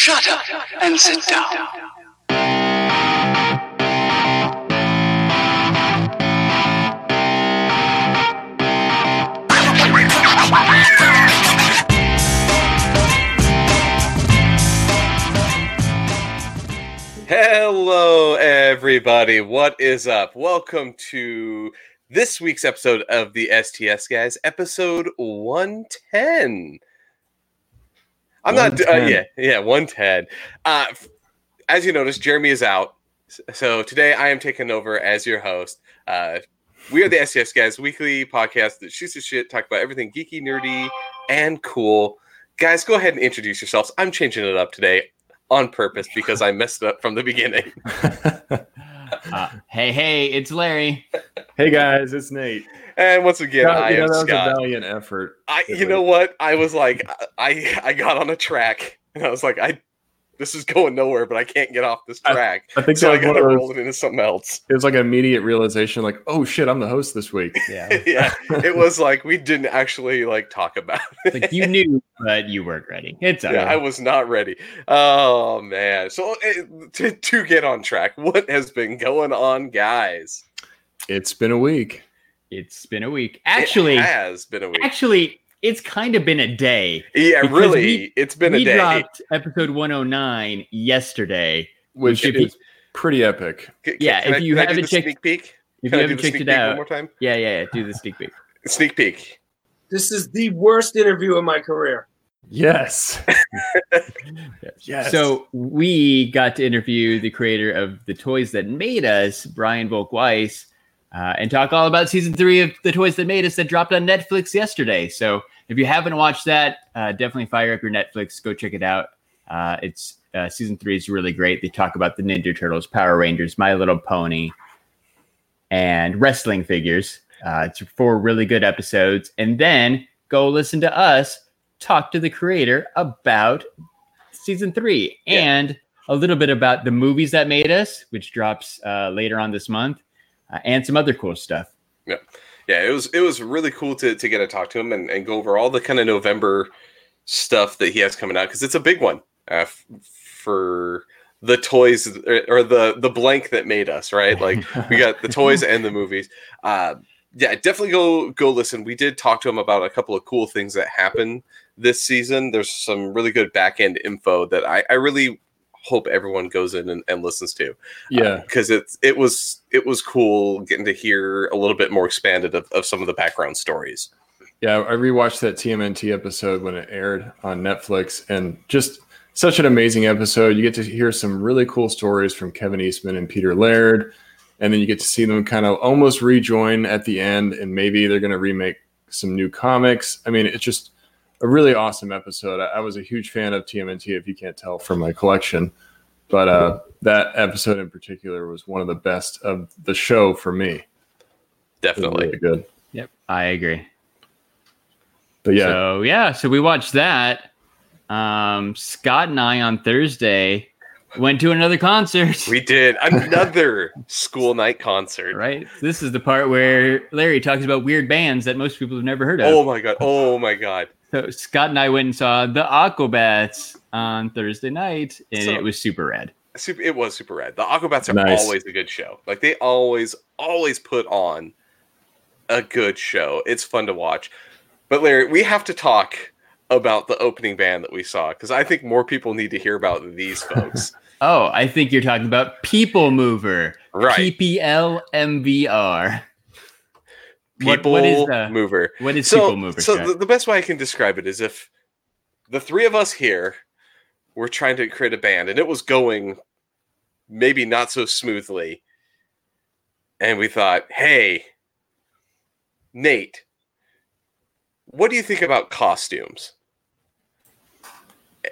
Shut up and sit down. Hello, everybody. What is up? Welcome to this week's episode of the STS Guys, episode 110. I'm not, uh, yeah, yeah, 110. Uh, as you notice, Jeremy is out. So today I am taking over as your host. Uh, we are the STS Guys weekly podcast that shoots the shit, talk about everything geeky, nerdy, and cool. Guys, go ahead and introduce yourselves. I'm changing it up today on purpose because I messed it up from the beginning. Uh, hey, hey, it's Larry. hey guys, it's Nate. And once again, God, I you know, am that was a Scott. valiant effort. I, you know what? I was like, I, I got on a track, and I was like, I, this is going nowhere, but I can't get off this track. I think so I that was one gotta of roll it into something else. it was like an immediate realization, like, oh shit, I'm the host this week. Yeah. yeah, it was like we didn't actually like talk about it. Like you knew, but you weren't ready. It's all Yeah, I was not ready. Oh man! So eh, to, to get on track, what has been going on, guys? It's been a week. It's been a week. Actually, it has been a week. actually, it's kind of been a day. yeah, really, we- it's been we a day. dropped episode 109 yesterday. Which If is pretty epic. C- yeah, can if I- you can I do haven't checked- sneak peek, If Can you I haven't checked it out, one more time? yeah, yeah, yeah, do the sneak peek. Sneak peek. This is the worst interview of my career. Yes. yes. So we got to interview the creator of the toys that made us, Brian Volk-Weiss, uh, and talk all about season three of the toys that made us that dropped on Netflix yesterday. So if you haven't watched that, uh, definitely fire up your Netflix, go check it out. Uh, it's uh, season three is really great. They talk about the Ninja Turtles, Power Rangers, My Little Pony, and wrestling figures. Uh, it's four really good episodes, and then go listen to us talk to the creator about season three Yeah. and a little bit about the movies that made us, which drops uh, later on this month, uh, and some other cool stuff. yeah yeah, it was it was really cool to, to get to talk to him and, and go over all the kind of november stuff that he has coming out because it's a big one uh, f- for the toys or, or the the blank that made us right? Like we got the toys and the movies. Uh yeah definitely go go listen. We did talk to him about a couple of cool things that happened this season. There's some really good back end info that i i really hope everyone goes in and, and listens to yeah. Um, because it's it was it was cool getting to hear a little bit more expanded of, of some of the background stories. Yeah. I rewatched that TMNT episode when it aired on Netflix and just such an amazing episode. You get to hear some really cool stories from Kevin Eastman and Peter Laird. And then you get to see them kind of almost rejoin at the end, and maybe they're going to remake some new comics. I mean, it's just a really awesome episode. I, I was a huge fan of TMNT, if you can't tell from my collection. But uh, that episode in particular was one of the best of the show for me. Definitely. really good. Yep, I agree. But yeah, So yeah, so we watched that. Um, Scott and I on Thursday went to another concert. We did another school night concert. right. This is the part where Larry talks about weird bands that most people have never heard of. Oh my god. Oh my god. So Scott and I went and saw the Aquabats on Thursday night, and So- it was super rad. Super, it was super rad. The Aquabats are Nice. always a good show. Like they always, always put on a good show. It's fun to watch. But Larry, we have to talk about the opening band that we saw because I think more people need to hear about these folks. Oh, I think you're talking about People Mover, right. PPL MVR. What- People what is the- mover. What is so, People Mover? so Scott? the, the best way I can describe it is if the three of us here were trying to create a band and it was going maybe not so smoothly, and we thought, hey, Nate, what do you think about costumes?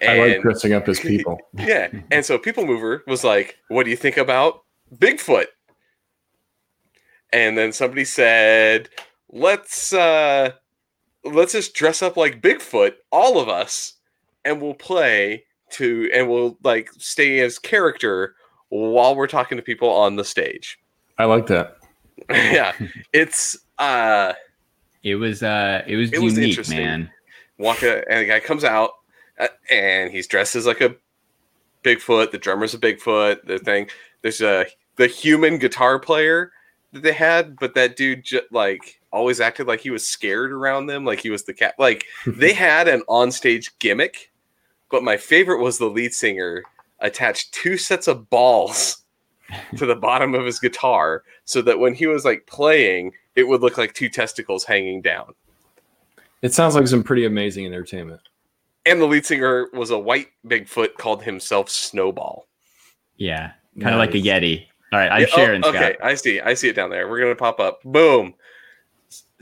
I like dressing up as people. yeah. And so People Mover was like, What do you think about Bigfoot? And then somebody said, Let's uh let's just dress up like Bigfoot, all of us, and we'll play to and we'll like stay as character while we're talking to people on the stage. I like that. yeah. It's uh it was uh, it was It was unique, interesting. man. Wonka and the guy comes out uh, and he's dressed as like a Bigfoot. The drummer's a Bigfoot. The thing there's a the human guitar player that they had, but that dude just like always acted like he was scared around them, like he was the cat. Like they had an onstage gimmick, but my favorite was the lead singer attached two sets of balls to the bottom of his guitar so that when he was like playing, it would look like two testicles hanging down. It sounds like some pretty amazing entertainment. And the lead singer was a white Bigfoot called himself Snowball. Yeah, kind of like a Yeti. All right, I'm Yeah, oh, sharing. Scott. okay, I see. I see it down there. We're gonna pop up. Boom.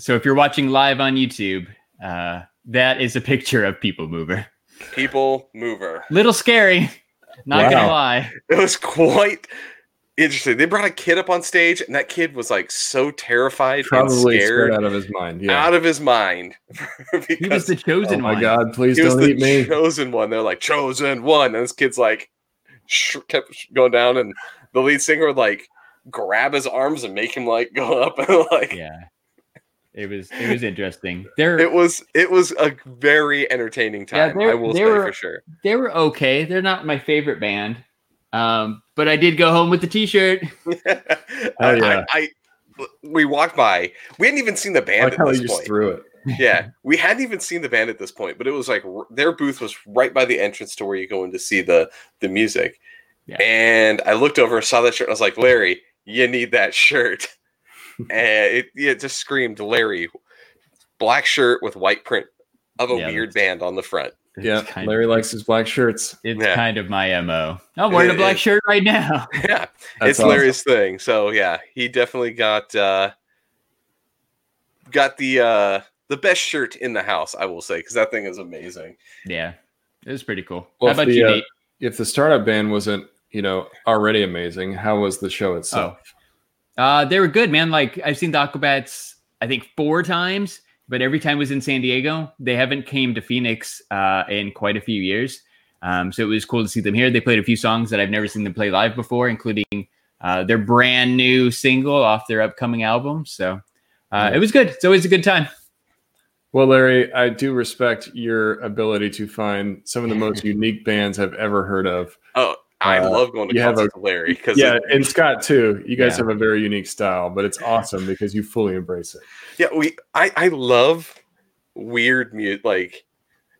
So if you're watching live on YouTube, uh, that is a picture of People Mover. People mover. Little scary, not gonna lie. It was quite interesting. They brought a kid up on stage, and that kid was like so terrified Probably and scared scared out of his mind. Yeah. out of his mind. He was because the chosen oh my one. God! Please he don't the eat me. chosen one. They're like chosen one, and this kid's like sh- kept sh- going down, and the lead singer would like grab his arms and make him like go up and like Yeah, it was it was interesting. They're it was it was a very entertaining time. they're- I will say were- for sure. they were okay. They're not my favorite band, um, but I did go home with the T-shirt. I, yeah. I, I we walked by. We hadn't even seen the band like at this point. threw it. yeah, we hadn't even seen the band at this point, but it was like their booth was right by the entrance to where you go in to see the the music. Yeah. And I looked over, saw that shirt, and I was like, Larry, you need that shirt. and it, it just screamed, Larry, black shirt with white print of a Yeah, weird band on the front. Yeah, It's kind Larry likes his black shirts. It's Yeah. kind of my mo. I'm wearing a black it- shirt right now. Yeah, That's it's awesome. Larry's thing. So yeah, he definitely got uh got the uh the best shirt in the house, I will say, because that thing is amazing. Yeah, it was pretty cool. Well, How about the, you, uh, If the startup band wasn't, you know, already amazing, how was the show itself? Uh, they were good, man. Like I've seen the Aquabats, I think four times, but every time was in San Diego. They haven't came to Phoenix uh, in quite a few years. Um, so it was cool to see them here. They played a few songs that I've never seen them play live before, including uh, their brand new single off their upcoming album. So uh, it was good. It's always a good time. Well, Larry, I do respect your ability to find some of the most unique bands I've ever heard of. Oh, I Uh, love going to concerts with Larry because Yeah, and Scott too. You guys Yeah. have a very unique style, but it's awesome because you fully embrace it. yeah, we I I love weird music like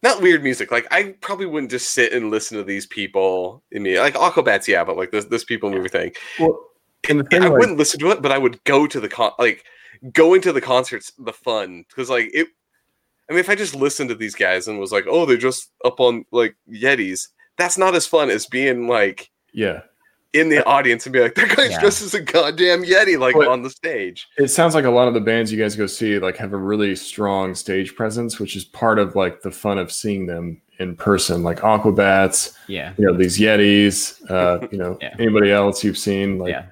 not weird music. Like I probably wouldn't just sit and listen to these people in me like Aquabats, yeah, but like this this people movie thing. Well, and the thing, I like, wouldn't listen to it, but I would go to the con like going to the concerts, the fun because like it. I mean, if I just listened to these guys and was like, "Oh, they're just up on like Yetis," that's not as fun as being like yeah, in the audience and be like, "That guy's Yeah. dressed as a goddamn Yeti," like But- on the stage. it sounds like a lot of the bands you guys go see like have a really strong stage presence, which is part of like the fun of seeing them in person, like Aquabats, Yeah. you know, these Yetis, uh, you know, Yeah. anybody else you've seen, like, Yeah.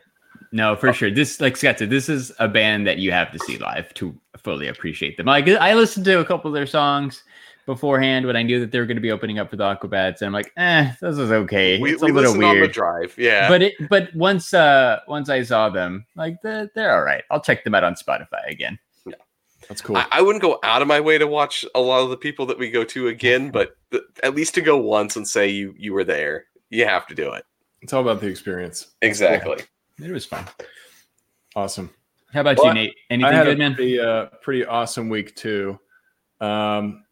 No, for sure. This, like Scott said, this is a band that you have to see live to fully appreciate them. Like I listened to a couple of their songs beforehand when I knew that they were going to be opening up for the Aquabats, and I'm like, eh, this is okay. we it's a we little listened on the drive, yeah. But it, but once, uh, once I saw them, like they're, they're all right. I'll check them out on Spotify again. Yeah, that's cool. I, I wouldn't go out of my way to watch a lot of the people that we go to again, but th- at least to go once and say you you were there, you have to do it. it's all about the experience. Exactly. It was fun. Awesome. How about Well, you, Nate? Anything I had good, a man? pretty, uh, pretty awesome week too. Um,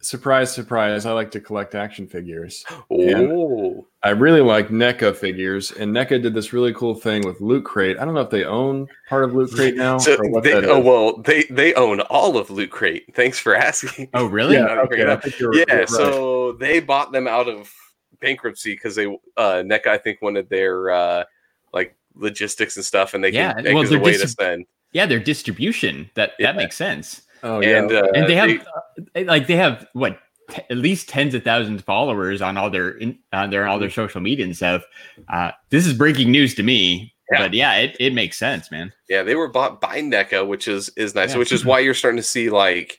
surprise, surprise! I like to collect action figures. Oh, I really like NECA figures, and NECA did this really cool thing with Loot Crate. I don't know if they own part of Loot Crate now. so or what they, that oh well, they they own all of Loot Crate. Thanks for asking. Oh, really? yeah, I okay. I you're, yeah, you're right. so they bought them out of bankruptcy because they uh NECA I think wanted their uh like logistics and stuff, and they Yeah, can make well, as they're a way to dis- send. Yeah, their distribution. That Yeah. that makes sense. Oh yeah, and uh, and they have they- uh, like they have what t- at least tens of thousands of followers on all their in, on their all their social media and stuff. Uh, this is breaking news to me, Yeah. but yeah, it, it makes sense, man. Yeah, they were bought by NECA, which is is nice. Yeah. Which is why you're starting to see like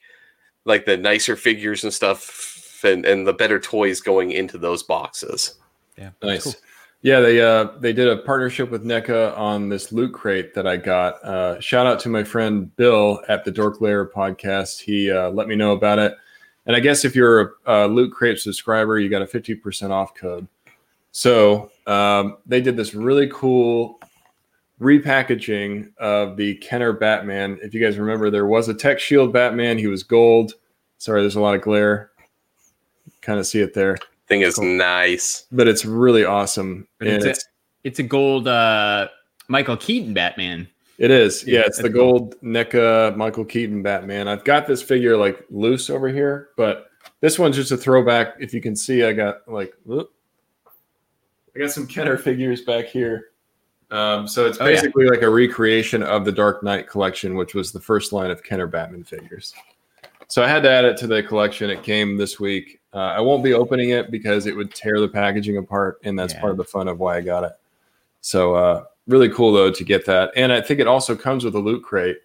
like the nicer figures and stuff and, and the better toys going into those boxes. Yeah, nice. Cool. Yeah, they uh they did a partnership with NECA on this loot crate that I got. Uh, shout out to my friend Bill at the Dork Layer podcast. He uh, let me know about it, and I guess if you're a, a loot crate subscriber, you got a fifty percent off code. So um, they did this really cool repackaging of the Kenner Batman. If you guys remember, there was a Tech Shield Batman. He was gold. Sorry, there's a lot of glare. Kind of see it there, Thing is Cool. nice. but it's really awesome. But And it's, it's, a, it's a gold uh, Michael Keaton Batman. it is. Yeah, Yeah, it's the that's cool. gold NECA Michael Keaton Batman. I've got this figure like loose over here, but this one's just a throwback. If you can see, I got like, whoop. I got some Kenner figures back here. Um, so it's Oh, yeah. basically like a recreation of the Dark Knight collection, which was the first line of Kenner Batman figures. So I had to add it to the collection. It came this week. Uh, I won't be opening it because it would tear the packaging apart, and that's Yeah. part of the fun of why I got it. So uh, really cool though to get that, and I think it also comes with a loot crate,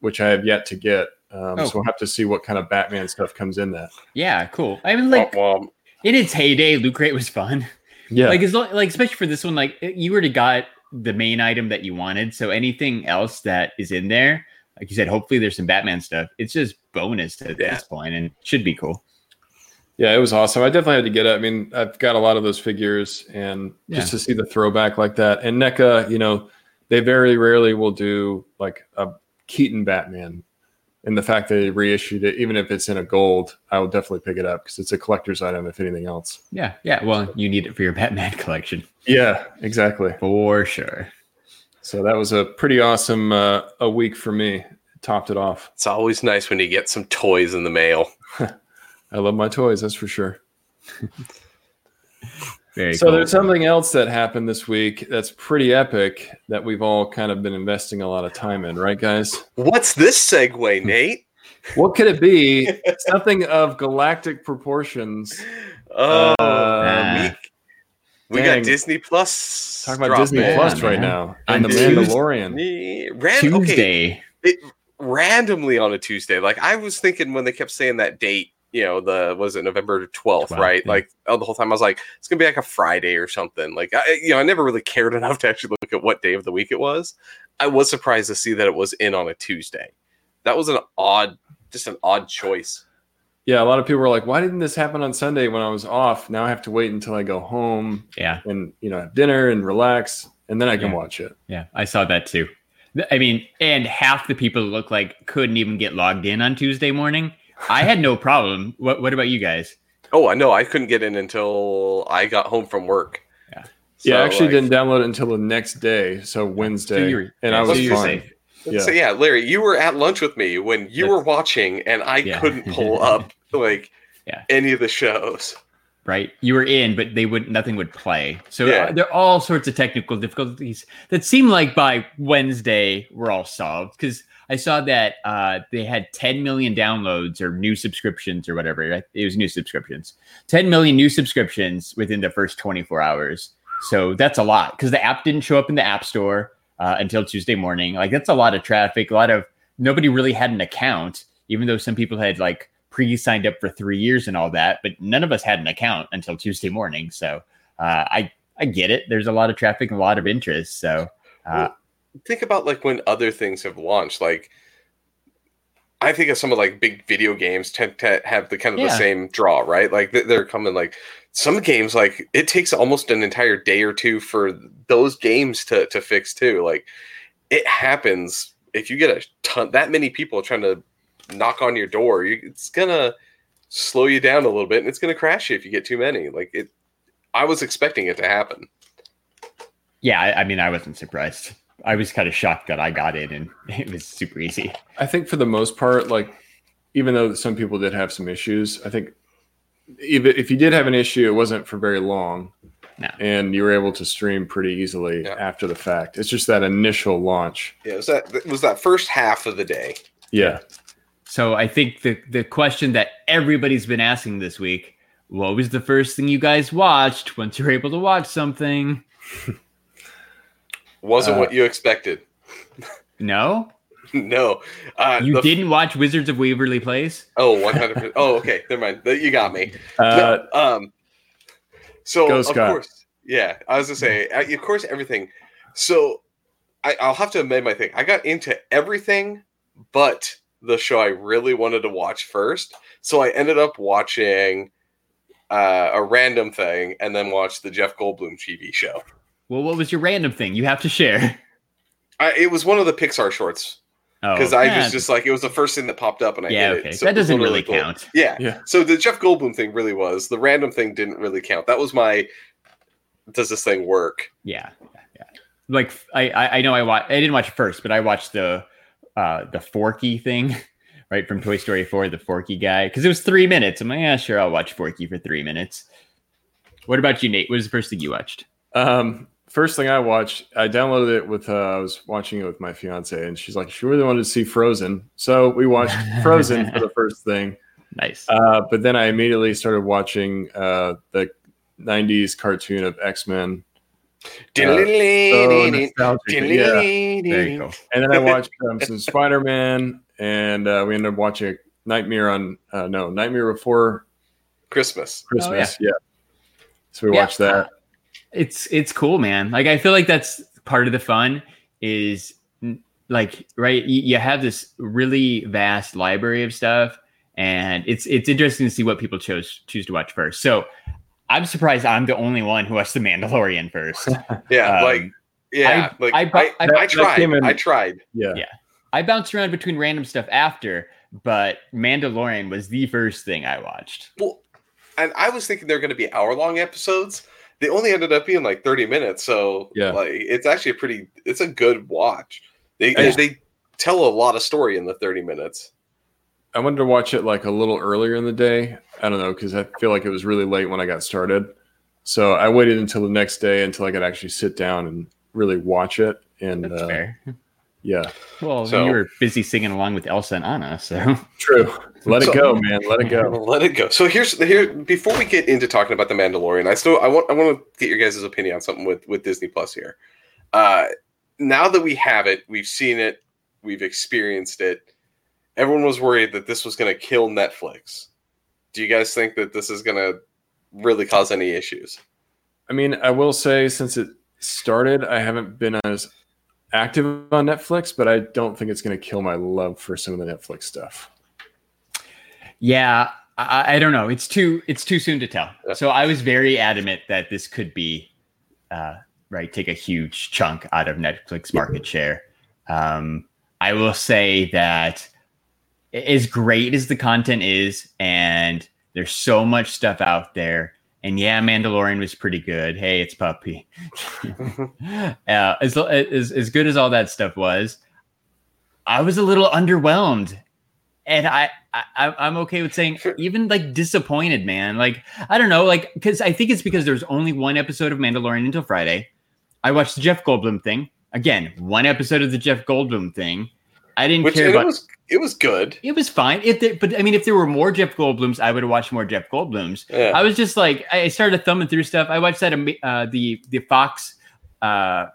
which I have yet to get. Um, Oh. So we'll have to see what kind of Batman stuff comes in that. Yeah, cool. I mean, like Womp womp. in its heyday, Loot Crate was fun. Yeah, Like as long, like especially for this one, like you already got the main item that you wanted. So anything else that is in there, like you said, hopefully there's some Batman stuff. It's just bonus at Yeah. this point, and should be cool. Yeah, it was awesome. I definitely had to get it. I mean, I've got a lot of those figures, and just to see the throwback like that, and NECA, you know, they very rarely will do like a Keaton Batman, and the fact that they reissued it, even if it's in a gold, I will definitely pick it up because it's a collector's item, if anything else. Yeah, yeah. Well, you need it for your Batman collection Yeah, exactly. for sure. So that was a pretty awesome uh, a week for me. Topped it off. It's always nice when you get some toys in the mail. I love my toys, that's for sure. Very So cool. there's something else that happened this week that's pretty epic that we've all kind of been investing a lot of time in, right, guys? What's this segue, Nate? What could it be? something of galactic proportions. Oh, Uh, we dang. got Disney Plus. Talking about. Disney Yeah, Plus right man. now On and the Tuesday. Mandalorian. Yeah, ran- okay, Tuesday. randomly on a Tuesday. Like I was thinking when they kept saying that date, you know, the was it November 12th, 12th, right? yeah. Like oh, the whole time I was like, it's gonna be like a Friday or something. Like I, you know, I never really cared enough to actually look at what day of the week it was. I was surprised to see that it was in on a Tuesday. That was an odd, just an odd choice. Yeah, a lot of people were like, "Why didn't this happen on Sunday when I was off? Now I have to wait until I go home Yeah, and you know have dinner and relax, and then I can Yeah. watch it." yeah. I saw that too. I mean, and half the people look like couldn't even get logged in on Tuesday morning. I had no problem. What What about you guys? Oh, I know. I couldn't get in until I got home from work. Yeah. yeah, I actually like- didn't download it until the next day, so Wednesday, you're- and yeah, I so was you're fine. safe. Yeah. So yeah, Larry, you were at lunch with me when you That's- were watching, and I Yeah. couldn't pull up like Yeah. any of the shows. right? You were in, but they would nothing would play. So Yeah. uh, there are all sorts of technical difficulties that seem like by Wednesday were all solved because I saw that uh, they had 10 million downloads or new subscriptions or whatever. right? It was new subscriptions, 10 million new subscriptions within the first 24 hours. So that's a lot because the app didn't show up in the app store uh, until Tuesday morning. Like that's a lot of traffic. A lot of nobody really had an account, even though some people had like pre-signed up for three years and all that, but none of us had an account until Tuesday morning. So uh, I I get it. There's a lot of traffic and a lot of interest. So uh, Think about like when other things have launched. Like I think of some of like big video games tend to have the kind of the same draw, right? Like they- they're coming like some games like it takes almost an entire day or two for those games to to fix too. Like it happens if you get a ton that many people trying to knock on your door, you, it's gonna slow you down a little bit and it's gonna crash you if you get too many. Like it, I was expecting it to happen. yeah, I, I mean, I wasn't surprised. I was kind of shocked that I got in and it was super easy. I think for the most part, like even though some people did have some issues, I think even if you did have an issue, it wasn't for very long. No. And you were able to stream pretty easily Yeah. after the fact. It's just that initial launch. Yeah, it was that it was that first half of the day. Yeah. So I think the the question that everybody's been asking this week: What was the first thing you guys watched once you're able to watch something? Wasn't Uh, what you expected. No, no. Uh, you didn't watch Wizards of Waverly Place. Oh, 100%. oh, okay. Never mind. You got me. Uh, No, um, so Go, of Scott. course, yeah. I was gonna say, uh, of course, everything. So I, I'll have to amend my thing. I got into everything, but the show I really wanted to watch first. So I ended up watching uh, a random thing, and then watched the Jeff Goldblum TV show. Well, what was your random thing? You have to share. I, it was one of the Pixar shorts Oh, because I yeah. was just like it was the first thing that popped up, and I yeah, hit okay. it. So that doesn't really cool. count. Yeah. Yeah. So the Jeff Goldblum thing really was. The random thing didn't really count. That was my. Does this thing work? Yeah, yeah, yeah. Like I, I, I know I watched. I didn't watch it first, but I watched the, uh, the Forky thing, right from Toy Story Four, the Forky guy, because it was three minutes. I'm like, yeah, sure, I'll watch Forky for three minutes. What about you, Nate? What was the first thing you watched? Um, first thing I watched, I downloaded it with. Uh, I was watching it with my fiance, and she's like, she really wanted to see Frozen, so we watched Frozen for the first thing. Nice. Uh, but then I immediately started watching uh, the '90s cartoon of X Men. So nostalgic, yeah. Very cool. And then I watched um, some Spider Man, and uh, we ended up watching Nightmare on uh, no Nightmare Before Christmas. Christmas. yeah. So we Yeah. watched that. It's it's cool, man. Like I feel like that's part of the fun is like right. You, you have this really vast library of stuff, and it's it's interesting to see what people chose choose to watch first. So I'm surprised I'm the only one who watched The Mandalorian first. Yeah, Um, like yeah, I- like I I, bu- I, I- tried. in- I tried. Yeah. Yeah. I bounced around between random stuff after, but Mandalorian was the first thing I watched. Well, and I was thinking they're going to be hour long episodes. They only ended up being like 30 minutes. So Yeah. like it's actually a pretty it's a good watch. They Yeah. they tell a lot of story in the 30 minutes. I wanted to watch it like a little earlier in the day. I don't know because I feel like it was really late when I got started. So I waited until the next day until I could actually sit down and really watch it. And That's uh, fair. yeah, Well, So- you were busy singing along with Elsa and Anna, so true. Let So- it go, man. Let it go. Let it go. So here's here before we get into talking about the Mandalorian, I still I want I want to get your guys' opinion on something with with Disney Plus here. Uh now that we have it, we've seen it, we've experienced it. Everyone was worried that this was going to kill Netflix. Do you guys think that this is going to really cause any issues? I mean, I will say since it started, I haven't been as active on Netflix, but I don't think it's going to kill my love for some of the Netflix stuff. yeah, I, I don't know. It's too it's too soon to tell. Yeah. So I was very adamant that this could be uh, right take a huge chunk out of Netflix market share. Um, I will say that as great as the content is, and there's so much stuff out there. And yeah, Mandalorian was pretty good. Hey, it's puppy. uh, as, as as good as all that stuff was, I was a little underwhelmed, and I, I I'm okay with saying even like disappointed, man. Like I don't know, like because I think it's because there's only one episode of Mandalorian until Friday. I watched the Jeff Goldblum thing again. One episode of the Jeff Goldblum thing. I didn't Which care about was it was good. it was fine. If there, but I mean, if there were more Jeff Goldblums, I would have watched more Jeff Goldblums. Yeah. I was just like, I started thumbing through stuff. I watched that uh, the the Fox uh,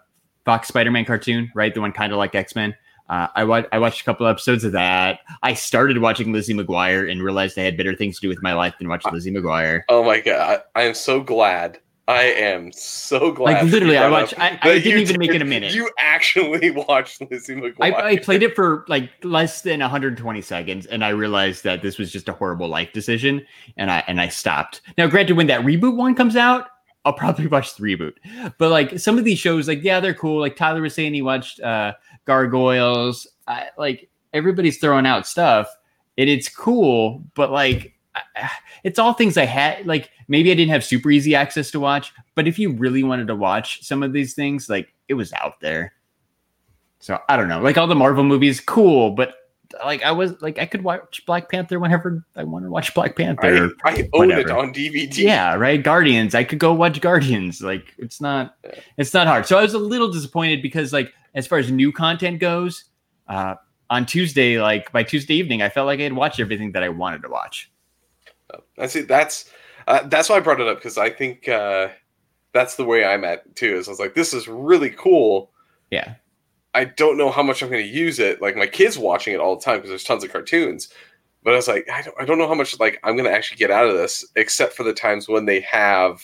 Fox Spider Man cartoon, right? The one kind of like X Men. Uh, I watched I watched a couple episodes of that. I started watching Lizzie McGuire and realized I had better things to do with my life than watch Lizzie McGuire. Oh my god, I am so glad. I am so glad. Like, literally, I watched- I- I didn't even make did- it a minute. You actually watched Lizzie McGuire. I, I played it for like less than 120 seconds, and I realized that this was just a horrible life decision, and I and I stopped. Now, granted, when that reboot one comes out, I'll probably watch the reboot. But like some of these shows, like yeah, they're cool. Like Tyler was saying, he watched uh, Gargoyles. I, like everybody's throwing out stuff, and it's cool. But like, it's all things I had. Like maybe I didn't have super easy access to watch, but if you really wanted to watch some of these things, like it was out there. So I don't know. Like all the Marvel movies, cool, but like I was like I could watch Black Panther whenever I want to watch Black Panther. I, I own it on DVD. yeah, right. Guardians. I could go watch Guardians. Like it's not Yeah. it's not hard. So I was a little disappointed because like as far as new content goes, uh on Tuesday, like by Tuesday evening, I felt like I had watched everything that I wanted to watch. I see. That's uh, that's why I brought it up because I think uh, that's the way I'm at too. Is I was like, this is really cool. Yeah. I don't know how much I'm going to use it. Like my kids watching it all the time because there's tons of cartoons. But I was like, I don't, I don't know how much like I'm going to actually get out of this, except for the times when they have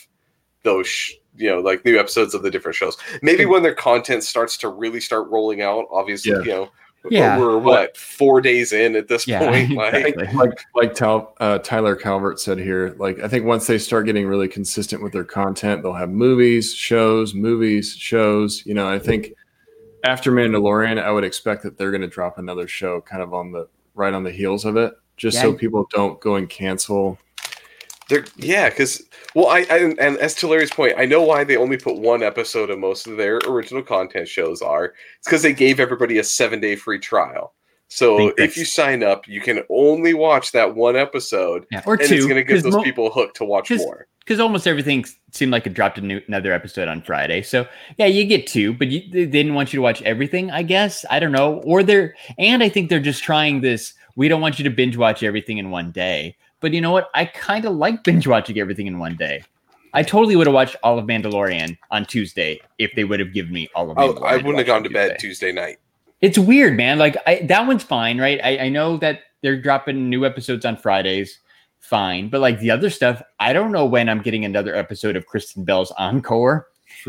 those, sh- you know, like new episodes of the different shows. Maybe when their content starts to really start rolling out. Obviously, Yeah. you know, Yeah. we're what four days in at this Yeah, point. Like, exactly. like like Tal, uh, Tyler Calvert said here, like I think once they start getting really consistent with their content, they'll have movies, shows, movies, shows. You know, I think after Mandalorian, I would expect that they're going to drop another show, kind of on the right on the heels of it, just so people don't go and cancel. They're yeah, because well, I, I and as to Larry's point, I know why they only put one episode of most of their original content shows are. It's because they gave everybody a seven day free trial. So if you sign up, you can only watch that one episode, Yeah, or and two. it's going to give 'cause those mo- people hooked to watch 'cause- more. because almost everything seemed like it dropped a new, another episode on Friday. So yeah, you get two, but you, they didn't want you to watch everything. I guess I don't know, or they're and I think they're just trying this. We don't want you to binge watch everything in one day. But you know what? I kind of like binge watching everything in one day. I totally would have watched all of Mandalorian on Tuesday if they would have given me all of. Oh, I wouldn't have gone on to bed Tuesday. Tuesday night. It's weird, man. Like I, that one's fine, right? I, I know that they're dropping new episodes on Fridays, fine. But like the other stuff, I don't know when I'm getting another episode of Kristen Bell's Encore.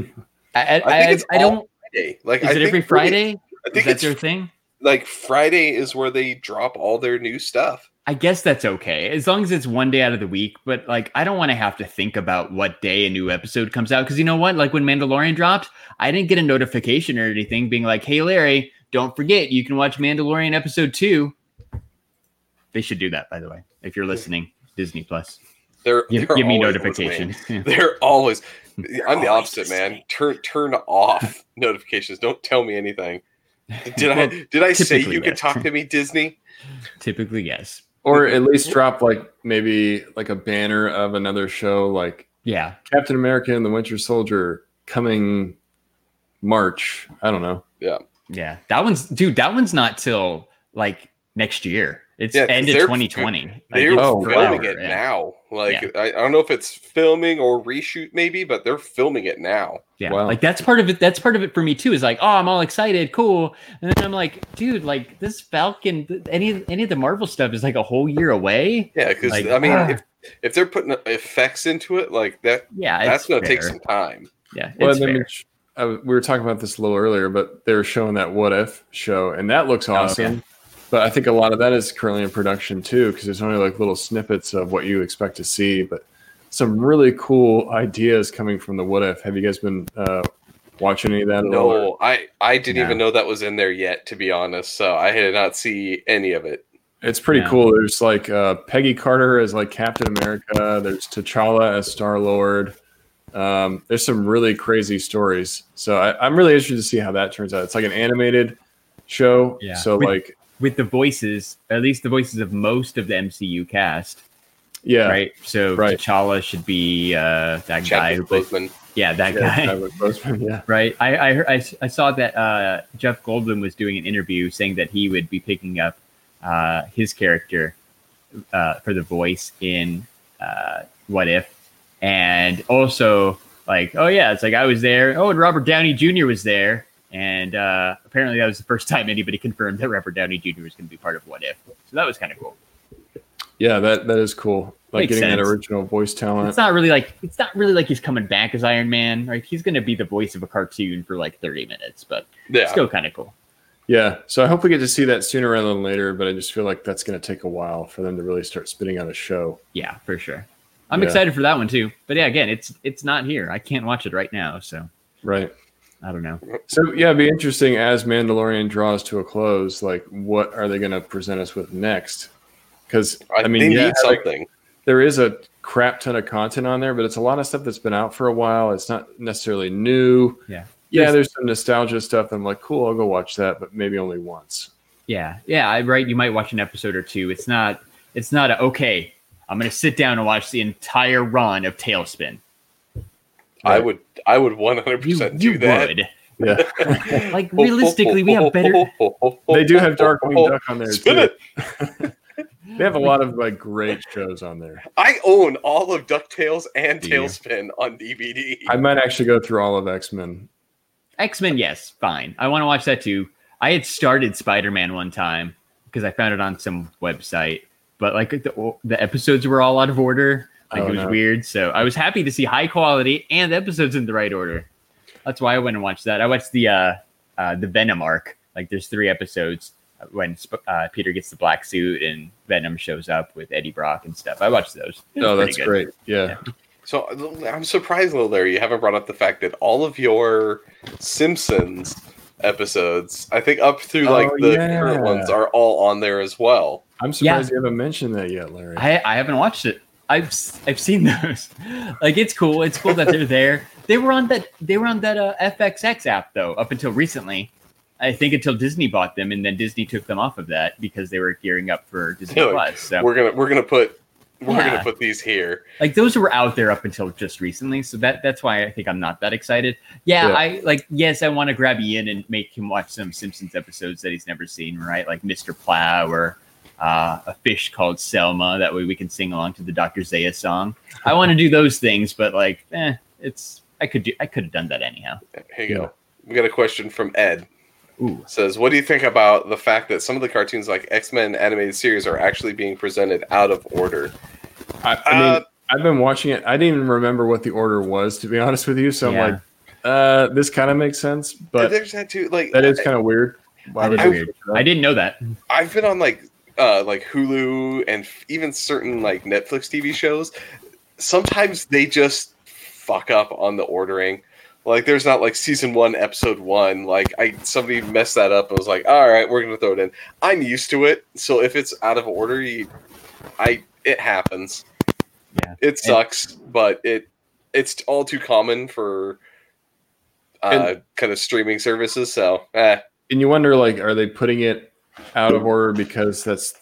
I, I, I I, don't. Friday. Like Is I it every Friday? I Is think that it's their thing? like Friday is where they drop all their new stuff. I guess that's okay as long as it's one day out of the week. But like, I don't want to have to think about what day a new episode comes out because you know what? Like when Mandalorian dropped, I didn't get a notification or anything being like, "Hey, Larry, don't forget you can watch Mandalorian episode 2. They should do that, by the way. If you're listening, Disney Plus, They're, give, they're give me always notifications. They're always. I'm the Always opposite, man. Turn turn off notifications. Don't tell me anything. Did I did I say typically, you could talk to me, Disney? Typically, yes. Or at least drop like maybe like a banner of another show, like Yeah, Captain America and the Winter Soldier coming March. I don't know. yeah. Yeah. That one's dude. That one's not till like next year. It's Yeah, 'cause end of they're- 2020. Like, They're Oh, filming forever, it yeah. now. Like Yeah. I, I don't know if it's filming or reshoot, maybe, but they're filming it now. Yeah, Wow. like that's part of it. That's part of it for me too. Is like, oh, I'm all excited, cool, and then I'm like, dude, like this Falcon, any any of the Marvel stuff is like a whole year away. Yeah, because Like, I mean, ah. if if they're putting effects into it, like that, Yeah, that's going to take some time. Yeah, Well, it's then fair. Mitch, I w- we were talking about this a little earlier, but they were showing that What If show, and that looks Oh, okay. Awesome. But I think a lot of that is currently in production too, because there's only like little snippets of what you expect to see. But some really cool ideas coming from the What If. Have you guys been uh, watching any of that at all? No, I I didn't No. even know that was in there yet, to be honest. So I did not see any of it. It's pretty Yeah. cool. There's like uh, Peggy Carter as like Captain America. There's T'Challa as Star Lord. Um, there's some really crazy stories. So I, I'm really interested to see how that turns out. It's like an animated show. Yeah. So With- like, with the voices, at least the voices of most of the MCU cast, yeah, right? So Right. T'Challa should be uh, that guy who Chadwick plays, Boseman. yeah, that yeah, guy. Boseman, yeah. right? I I, heard, I s- I saw that uh, Jeff Goldblum was doing an interview saying that he would be picking up uh, his character uh, for the voice in uh, What If, and also like, oh yeah, it's like I was there. Oh, and Robert Downey Jr. was there, and uh, apparently that was the first time anybody confirmed that Robert Downey Jr. was going to be part of What If. So that was kind of cool. Yeah, that that is cool. Like Makes getting that original voice talent. It's not really like it's not really like he's coming back as Iron Man, right? He's going to be the voice of a cartoon for like thirty minutes, but Yeah, still kind of cool. Yeah, so I hope we get to see that sooner rather than later. But I just feel like that's going to take a while for them to really start spitting out a show. Yeah, for sure. I'm Yeah. excited for that one too. But yeah, again, it's it's not here. I can't watch it right now, so Right. I don't know. So yeah, it'd be interesting as Mandalorian draws to a close. Like, what are they going to present us with next? Because I, I mean, yeah, need like, there is a crap ton of content on there, but it's a lot of stuff that's been out for a while. It's not necessarily new. Yeah. Yeah, There's- there's some nostalgia stuff. I'm like, cool, I'll go watch that, but maybe only once. Yeah, yeah, I right. You might watch an episode or two. It's not. It's not a okay. I'm gonna sit down and watch the entire run of TaleSpin. I would I would 100 You, percent you do that. would. Yeah, Like realistically, we have better. they do have Darkwing oh, oh, oh, Duck on there Spin too. it. They have a lot of like great shows on there. I own all of DuckTales and Do you? TaleSpin on DVD. I might actually go through all of X Men. X Men, yes, fine. I want to watch that too. I had started Spider Man one time because I found it on some website, but like the the episodes were all out of order. Like Oh, it was no. weird. So I was happy to see high quality and episodes in the right order. That's why I went and watched that. I watched the uh, uh the Venom arc. Like there's three episodes. when Sp- uh, Peter gets the black suit and Venom shows up with Eddie Brock and stuff. I watched those. Oh, that's good. great. Yeah. So I'm surprised, though, Larry, you haven't brought up the fact that all of your Simpsons episodes, I think up through like Oh, the yeah. current ones, are all on there as well. I'm surprised you haven't mentioned that yet, Larry. I, I haven't watched it. I've I've seen those. Like it's cool. It's cool that they're there. They were on that. They were on that uh, FXX app though up until recently. I think until Disney bought them, and then Disney took them off of that because they were gearing up for Disney Plus. So We're gonna we're gonna put we're Yeah. gonna put these here. like those were out there up until just recently. So that that's why I think I'm not that excited. Yeah, Yeah. I like yes, I want to grab Ian and make him watch some Simpsons episodes that he's never seen, right? Like Mr. Plow or uh, a fish called Selma. That way we can sing along to the Dr. Zaius song. I want to do those things, but like, eh, it's I could do I could have done that anyhow. Here you Yeah. go. We got a question from Ed. Ooh. Says, what do you think about the fact that some of the cartoons like X Men animated series are actually being presented out of order? I, I mean, Uh, I've been watching it. I didn't even remember what the order was, to be honest with you. So Yeah. I'm like, uh, this kind of makes sense, but there's that too. Like that is kind of weird. Why That would is you weird. I didn't know that. I've been on like uh like Hulu and f- even certain like Netflix TV shows. Sometimes they just fuck up on the ordering. Like there's not like season one, episode one. Like I somebody messed that up and was like, all right, we're gonna throw it in. I'm used to it, so if it's out of order, you, I it happens. Yeah. It sucks, but it it's all too common for uh kind of streaming services. So eh. and you wonder, like, are they putting it out of order because that's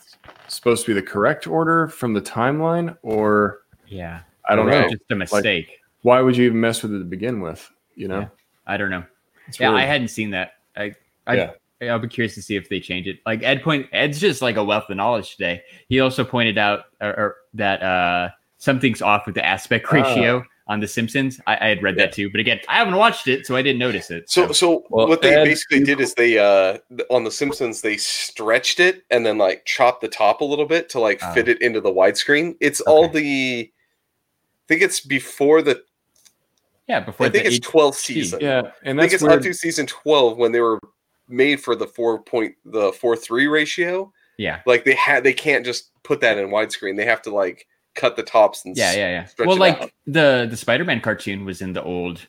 supposed to be the correct order from the timeline, or Yeah, I don't know. just a mistake. Why would you even mess with it to begin with? You know, Yeah. I don't know. It's Yeah, weird. I hadn't seen that. I, I, Yeah. I'll be curious to see if they change it. Like Ed point, Ed's just like a wealth of knowledge today. He also pointed out or, or that uh, something's off with the aspect Ah. ratio on The Simpsons. I, I had read that too, but again, I haven't watched it, so I didn't notice it. So, so Well, what they basically did is they uh on the Simpsons they stretched it and then like chopped the top a little bit to like Oh. fit it into the widescreen. It's all the I think it's before the yeah, before I think the it's H- 12th season. yeah, and I think that's it's weird. up to season 12 when they were made for the 4 point the 4-3 ratio. yeah, Like they had they can't just put that in widescreen. They have to like cut the tops and yeah, yeah, yeah. stretch Well, like out. the the Spider Man cartoon was in the old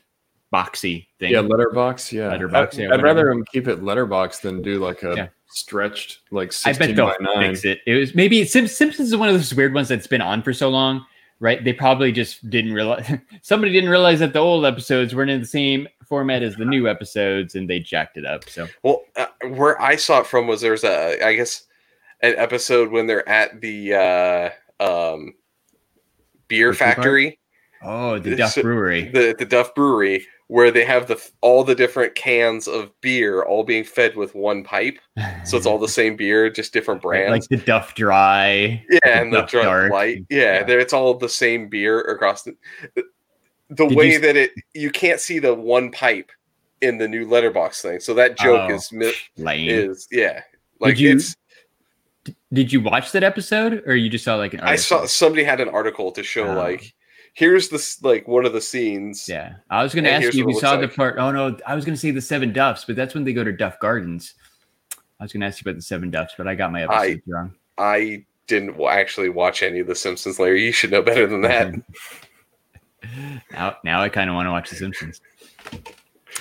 boxy thing. yeah, letterbox. Yeah, Letterbox, I, yeah, I'd rather whatever. them keep it letterbox than do like a Yeah. stretched like I sixteen bet they'll by nine. fix it. It was maybe Sim- Simpsons is one of those weird ones that's been on for so long, right? They probably just didn't realize somebody didn't realize that the old episodes weren't in the same format as the new episodes, and they jacked it up. So Well, uh, where I saw it from was there's a, I guess, an episode when they're at the uh, um, beer part? factory, oh, the Duff Brewery. the the Duff Brewery, where they have the all the different cans of beer all being fed with one pipe, so it's all the same beer, just different brands. like the Duff Dry. yeah, the and the Duff Dark. light. Yeah, Yeah. it's all the same beer across the. The Did way you- that it you can't see the one pipe in the new letterbox thing, so that joke Oh. is Lame. is yeah. Like you- it's Did you watch that episode, or you just saw like an? I saw somebody had an article to show Oh. like here's this like one of the scenes. Yeah, I was going to ask you if you saw looks the part. Oh no, I was going to say the Seven Duffs, but that's when they go to Duff Gardens. I was going to ask you about the Seven Duffs, but I got my I- wrong. I didn't actually watch any of the Simpsons, Larry. You should know better than that. Now, now I kind of want to watch The Simpsons.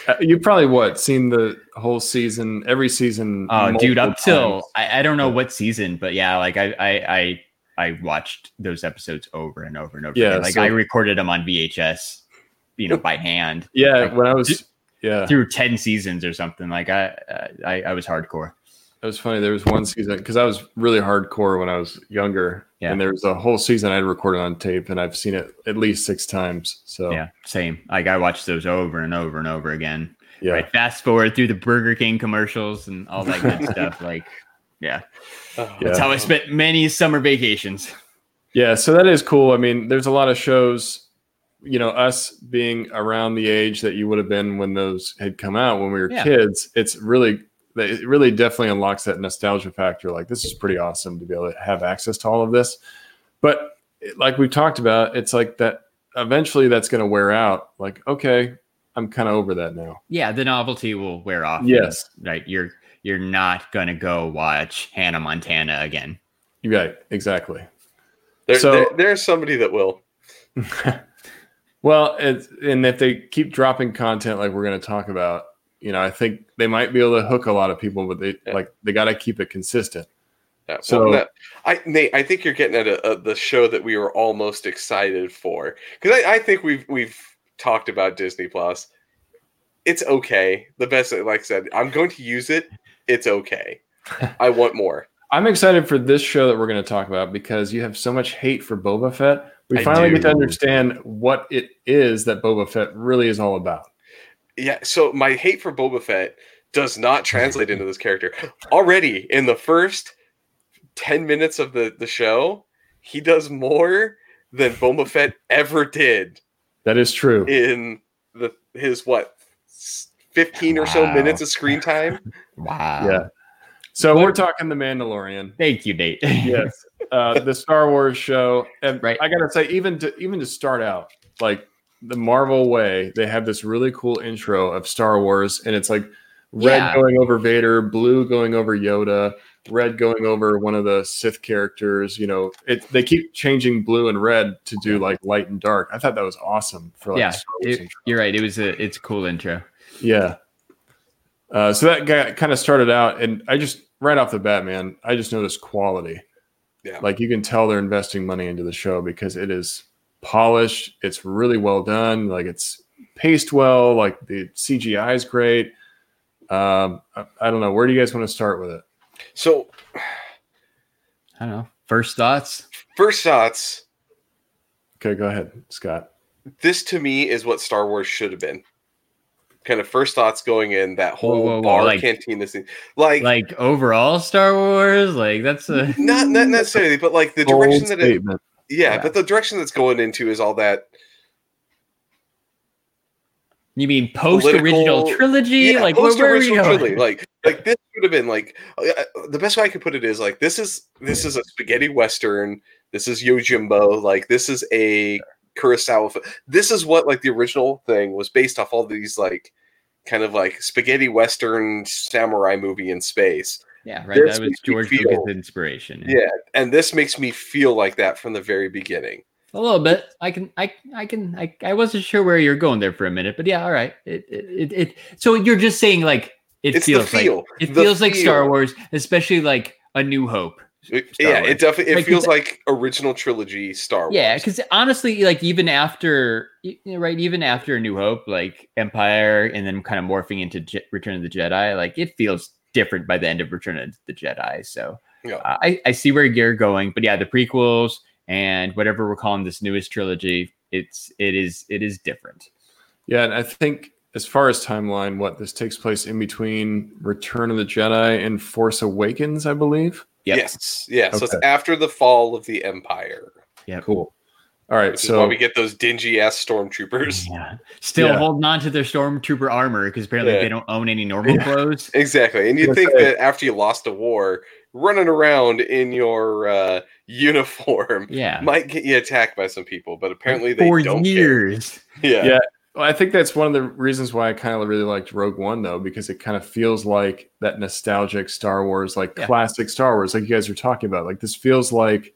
Uh, you probably what seen the whole season, every season. Oh, dude, up till. I, I don't know what season, but yeah, like I I I, I watched those episodes over and over and over. Yeah, again. like so- I recorded them on VHS, you know, by hand yeah, like, when I was yeah, through ten seasons or something. Like I I, I was hardcore. It was funny. There was one season because I was really hardcore when I was younger, Yeah. and there was a whole season I had recorded on tape, and I've seen it at least six times. So Yeah, same. Like I watched those over and over and over again. yeah, Right. Fast forward through the Burger King commercials and all that good stuff. Like, yeah, oh. Yeah. that's how I spent many summer vacations. Yeah, so that is cool. I mean, there's a lot of shows, you know, us being around the age that you would have been when those had come out when we were Yeah. kids. It's really, it really definitely unlocks that nostalgia factor. Like, this is pretty awesome to be able to have access to all of this. But like we've talked about, it's like that eventually that's going to wear out. Like, okay, I'm kind of over that now. Yeah, the novelty will wear off. Yes. right. You're you're not gonna go watch Hannah Montana again. You're right, exactly. There, So- there- there's somebody that will. well, it's, and if they keep dropping content like we're going to talk about, you know, I think they might be able to hook a lot of people, but they Yeah. like they got to keep it consistent. Yeah, So- well, that- I Nate, I think you're getting at a, a, the show that we were all most excited for because I, I think we've we've talked about Disney Plus. It's okay. The best, like I said, I'm going to use it. It's okay. I want more. I'm excited for this show that we're going to talk about because you have so much hate for Boba Fett. We I finally get to understand what it is that Boba Fett really is all about. Yeah. So my hate for Boba Fett does not translate into this character. Already in the first ten minutes of the the show, he does more than Boba Fett ever did That is true. in the his what 15 or so minutes of screen time Wow. Yeah. So we're talking The Mandalorian. Thank you, Nate. Yes. Uh, the Star Wars show. And Right. I gotta say, even to even to start out, like the Marvel way, they have this really cool intro of Star Wars, and it's like red Yeah. going over Vader, blue going over Yoda, red going over one of the Sith characters. You know, it they keep changing blue and red to do like light and dark. I thought that was awesome for like yeah, a Star Wars it- you're right. It was a it's a cool intro. Yeah. Uh, so that guy kind of started out, and I just right off the bat, man, I just noticed quality. Yeah. Like you can tell they're investing money into the show because it is polished. It's really well done. Like it's paced well. Like the CGI is great. Um, I, I don't know. Where do you guys want to start with it? so I don't know. First thoughts. first thoughts Okay, go ahead, Scott. this to me is what star wars should have been kind of first thoughts going in that whole Whoa, whoa, whoa, bar like- cantina scene like, Like overall Star Wars, like that's a not, not necessarily but like the direction that it statement. Yeah, Yeah. but the direction that's going into is all that you mean post original trilogy? yeah, like where, where are you post-original going? trilogy. Like, like this would have been like uh, the best way I could put it is like this is this is a spaghetti western. This is Yojimbo. Like this is a Kurosawa. This is what like the original thing was based off all these like kind of like spaghetti western samurai movie in space. Yeah, right. This That was George feel- Lucas' inspiration. Yeah, and this makes me feel like that from the very beginning. A little bit. I can. I. I can. I. I wasn't sure where you're going there for a minute, but yeah. All right. It. It. It. it so you're just saying like it It's feels feel. like it The feels like Star. Wars, especially like A New Hope. It- Star yeah, Wars. it definitely it Like, feels like original trilogy Star Wars. Yeah, because honestly, like even after, y- you know, right, even after A New Hope, like Empire, and then kind of morphing into Je- Return of the Jedi, like it feels different by the end of Return of the Jedi. So Yeah. uh, I I see where you're going, but yeah, the prequels and whatever we're calling this newest trilogy, it's it is it is different. Yeah, and I think as far as timeline, what this takes place in between Return of the Jedi and Force Awakens, I believe. Yep. Yes. Yeah. So it's after the fall of the Empire. Yeah, Cool. All right, Which is why so we get those dingy ass stormtroopers. Yeah. Still Yeah. holding on to their stormtrooper armor because apparently Yeah. they don't own any normal Yeah. clothes. Exactly. And you think that after you lost a war, running around in your uh, uniform Yeah. might get you attacked by some people, but apparently they For don't years. care. Yeah. Yeah. Well, I think that's one of the reasons why I kind of really liked Rogue One, though, because it kind of feels like that nostalgic Star Wars, like Yeah. classic Star Wars, like you guys were talking about. Like this feels like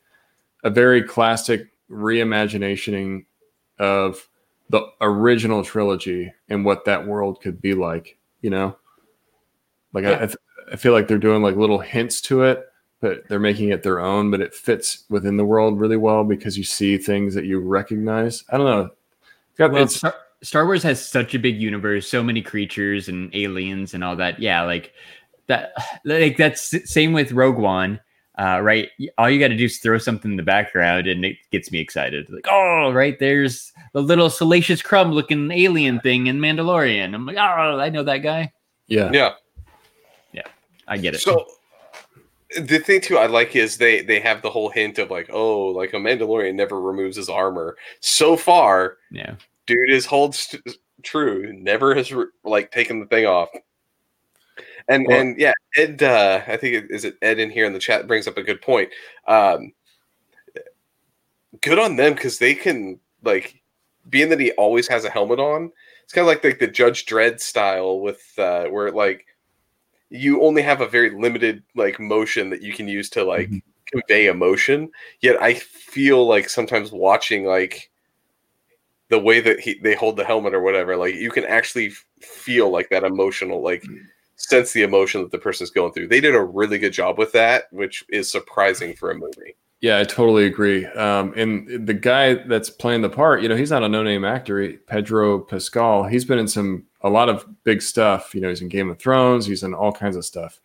a very classic reimagining of the original trilogy and what that world could be like. You know, like I, I, th- I feel like they're doing like little hints to it, but they're making it their own. But it fits within the world really well because you see things that you recognize. I don't know. Got- Well, it's- Star, Star Wars has such a big universe, so many creatures and aliens and all that. Yeah, like that. Like that's same with Rogue One, uh, right? All you got to do is throw something in the background, and it gets me excited. Like, oh, right there's the little Salacious Crumb looking alien thing in Mandalorian. I'm like, oh, I know that guy. yeah. Yeah. Yeah. I get it. So the thing too I like is they they have the whole hint of like, oh, like a Mandalorian never removes his armor. So far, yeah, dude is holds st- true. Never has re- like taken the thing off. And Well- and yeah, Ed. Uh, I think it, is it Ed in here in the chat brings up a good point. Um, good on them because they can like, being that he always has a helmet on. It's kind of like like the Judge Dredd style with uh, where like you only have a very limited like motion that you can use to like Mhm. convey emotion. Yet I feel like sometimes watching like the way that he they hold the helmet or whatever, like you can actually feel like that emotional like sense the emotion that the person's going through. They did a really good job with that, which is surprising for a movie. Yeah, I totally agree. Um, and the guy that's playing the part, you know, he's not a no-name actor. He- Pedro Pascal. He's been in some a lot of big stuff. You know, he's in Game of Thrones. He's in all kinds of stuff.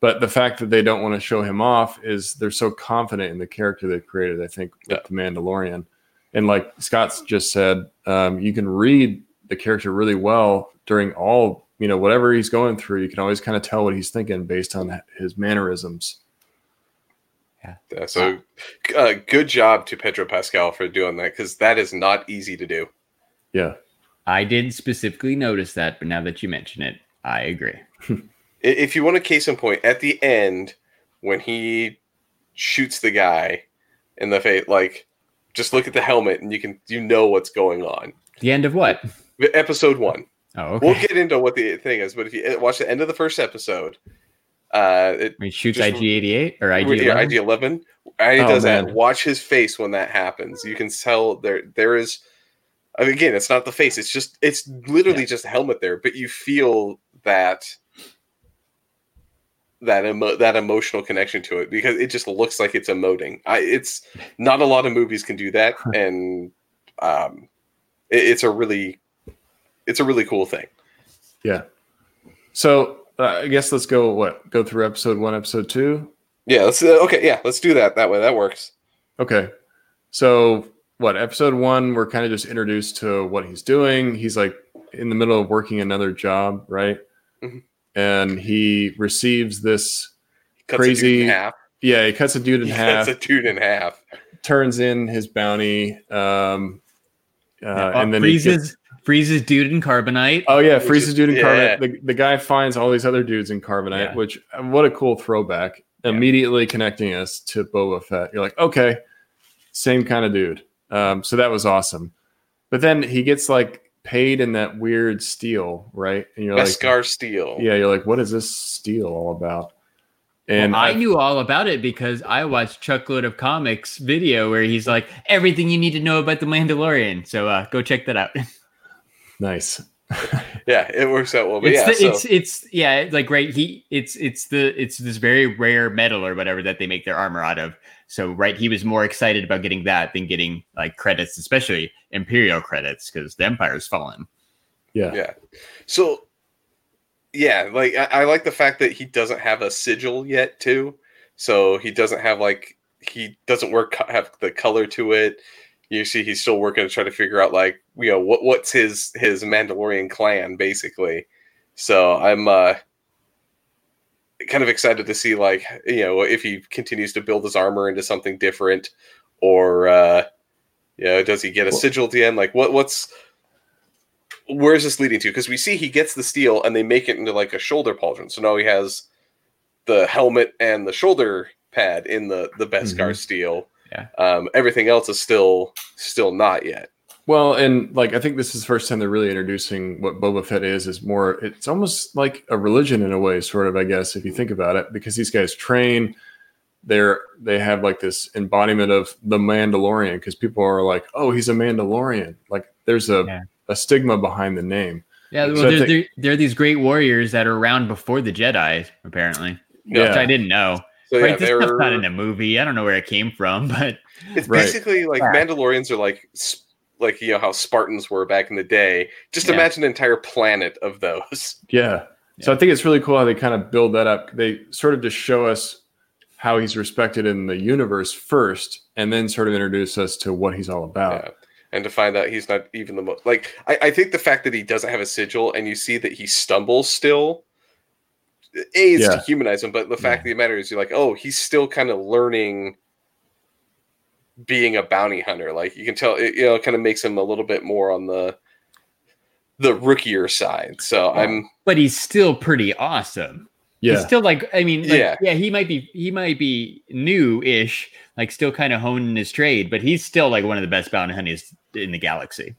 But the fact that they don't want to show him off is they're so confident in the character they've created. I think with Yeah. the Mandalorian, and like Scott's just said, um, you can read the character really well during all you know whatever he's going through. You can always kind of tell what he's thinking based on his mannerisms. Yeah, so uh, good job to Pedro Pascal for doing that because that is not easy to do. Yeah. I didn't specifically notice that, but now that you mention it, I agree. If you want a case in point, at the end when he shoots the guy in the face, like just look at the helmet and you can you know what's going on. The end of what? Episode one. Oh, okay. We'll get into what the thing is, but if you watch the end of the first episode, uh, it, he shoots just- IG88 or IG11. yeah, IG Eleven. I Oh, does that. Watch his face when that happens. You can tell there there is. I mean, again, it's not the face. It's just it's literally just a helmet there, but you feel that that emo- that emotional connection to it because it just looks like it's emoting. I it's not a lot of movies can do that, and um, it, it's a really it's a really cool thing. Yeah. So uh, I guess let's go. What go through episode one, episode two. Yeah, let's uh, okay. Yeah, let's do that that way. That works. Okay. So what episode one? We're kind of just introduced to what he's doing. He's like in the middle of working another job, right? Mhm. And he receives this. Cuts a dude in Crazy half. Yeah, he cuts a dude in He half, cuts a dude in half. turns in his bounty, um, uh, Uh, and then he freezes gets- freezes dude in carbonite. Oh yeah, freezes dude in yeah. carbonite. The, the guy finds all these other dudes in carbonite, Yeah. which uh, what a cool throwback. Yeah. Immediately connecting us to Boba Fett. You're like, okay, same kind of dude. Um, so that was awesome. But then he gets like paid in that weird steel, right? And you're Beskar Steel. yeah, you're like, what is this steel all about? And And I knew all about it because I watched Chuckload of Comics video where he's like everything you need to know about the Mandalorian. So uh, go check that out. nice. Yeah, it works out well. But it's yeah, the, so, it's it's yeah, like right. He it's it's the it's this very rare metal or whatever that they make their armor out of. So right, he was more excited about getting that than getting like credits, especially Imperial credits, because the Empire's fallen. Yeah. yeah. So yeah, like I, I like the fact that he doesn't have a sigil yet too. So he doesn't have like he doesn't work have the color to it. You see, he's still working to try to figure out like you know what what's his his Mandalorian clan basically. So I'm uh kind of excited to see like you know if he continues to build his armor into something different or uh you know does he get a Well- sigil at the end? Like what what's where's this leading to? Because we see he gets the steel and they make it into like a shoulder pauldron. So now he has the helmet and the shoulder pad in the the beskar steel Yeah. um everything else is still still not yet Well, and like I think this is the first time they're really introducing what Boba Fett is. Is more, it's almost like a religion in a way, sort of. I guess if you think about it, because these guys train, they're they have like this embodiment of the Mandalorian. Because people are like, oh, he's a Mandalorian. Like there's a Yeah. a stigma behind the name. Yeah, well, So I they're, think- they're, they're these great warriors that are around before the Jedi, apparently, which I didn't know. So yeah this stuff's not in a movie. I don't know where it came from, but it's Right. basically like Yeah. mandalorians are like like you know how spartans were back in the day just Yeah. imagine an entire planet of those Yeah. So I think it's really cool how they kind of build that up. They sort of just show us how he's respected in the universe first, and then sort of introduce us to what he's all about. Yeah. And to find out he's not even the most like I, I think the fact that he doesn't have a sigil and you see that he stumbles still A is Yeah. to humanize him, but the fact of the matter is you're like, oh, he's still kind of learning being a bounty hunter. Like you can tell it you know, kind of makes him a little bit more on the the rookier side. So I'm but he's still pretty awesome. Yeah. He's still like, I mean, like, Yeah. yeah, he might be, he might be new-ish, like still kind of honing his trade, but he's still like one of the best bounty hunters in the galaxy,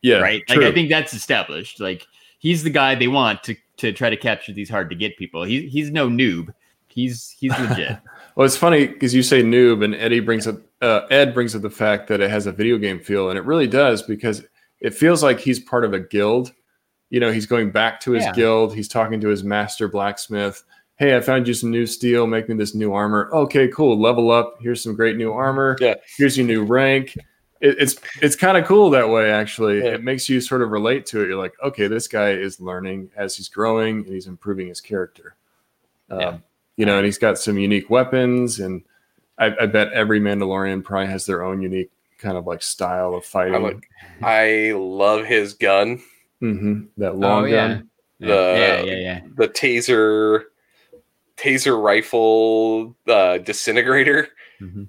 yeah. right? Like. I think that's established. Like, he's the guy they want to to try to capture these hard to get people. He, he's no noob. He's he's legit. Well, it's funny because you say noob, and Eddie brings up uh, Ed brings up the fact that it has a video game feel, and it really does because it feels like he's part of a guild. You know, he's going back to his Yeah. guild. He's talking to his master blacksmith. Hey, I found you some new steel. Make me this new armor. Okay, cool. Level up. Here's some great new armor. Yeah. Here's your new rank. It, it's it's kind of cool that way. Actually, Yeah. it makes you sort of relate to it. You're like, okay, this guy is learning as he's growing, and he's improving his character. Um, Yeah. You know, and he's got some unique weapons, and I, I bet every Mandalorian probably has their own unique kind of like style of fighting. I like I love his gun, hmm That long oh yeah. gun. Yeah, The- yeah, yeah, yeah. the taser taser rifle uh, disintegrator, Mhm.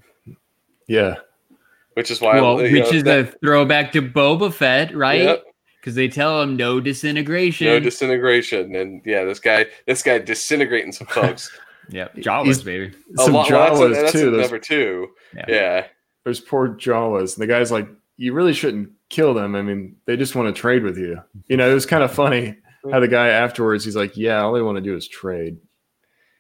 Yeah. Which is why Well, you which know, is that- a throwback to Boba Fett, right? Yep. Because they tell him no disintegration. no disintegration, and yeah, this guy this guy disintegrating some folks. yep, Jawas, He's- baby. A Some lot- well, that's, Jawas too. Those, number two. Yeah. Yeah. those poor Jawas. And the guy's like, you really shouldn't kill them. I mean, they just want to trade with you. You know, it was kind of funny how the guy afterwards, he's like, yeah, all they want to do is trade.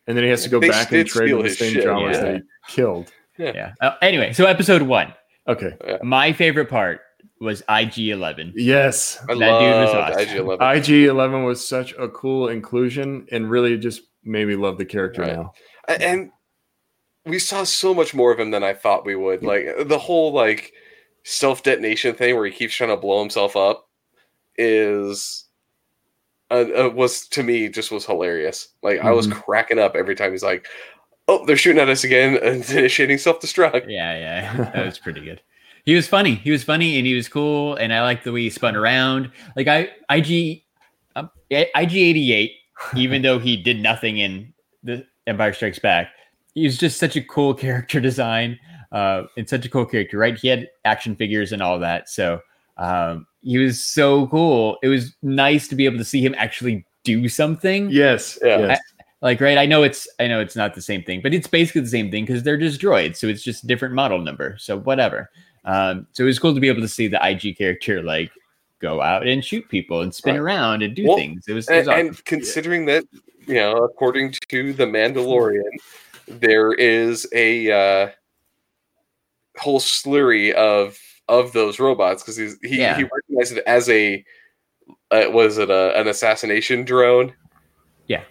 And then he has to go They back and trade with the same shit, Jawas yeah. that he killed. Yeah. Uh, anyway, so episode one, Okay. my favorite part was IG Eleven. Yes. I That dude was awesome. IG11. IG Eleven was such a cool inclusion and really just made me love the character Right. now. And we saw so much more of him than I thought we would. Like the whole like self detonation thing where he keeps trying to blow himself up is uh, uh, was to me just was hilarious. Like I was cracking up every time he's like, "Oh, they're shooting at us again!" and initiating self destruct. Yeah, yeah, that was pretty good. He was funny. He was funny and he was cool, and I liked the way he spun around. Like I, IG, um, IG eighty eight. Even though he did nothing in the Empire Strikes Back, he was just such a cool character design. Uh, and such a cool character, right? He had action figures and all that, so um, he was so cool. It was nice to be able to see him actually do something Yes. Yeah. Yes. Like right i know it's i know it's not the same thing but it's basically the same thing because they're just droids so it's just a different model number so whatever um so it was cool to be able to see the ig character like go out and shoot people and spin Right. around and do Well, things it was, it was And, awesome. and considering that, you know, according to the Mandalorian, there is a uh, whole slurry of of those robots because he Yeah. he recognized it as a uh, was it a, an assassination drone? Yeah.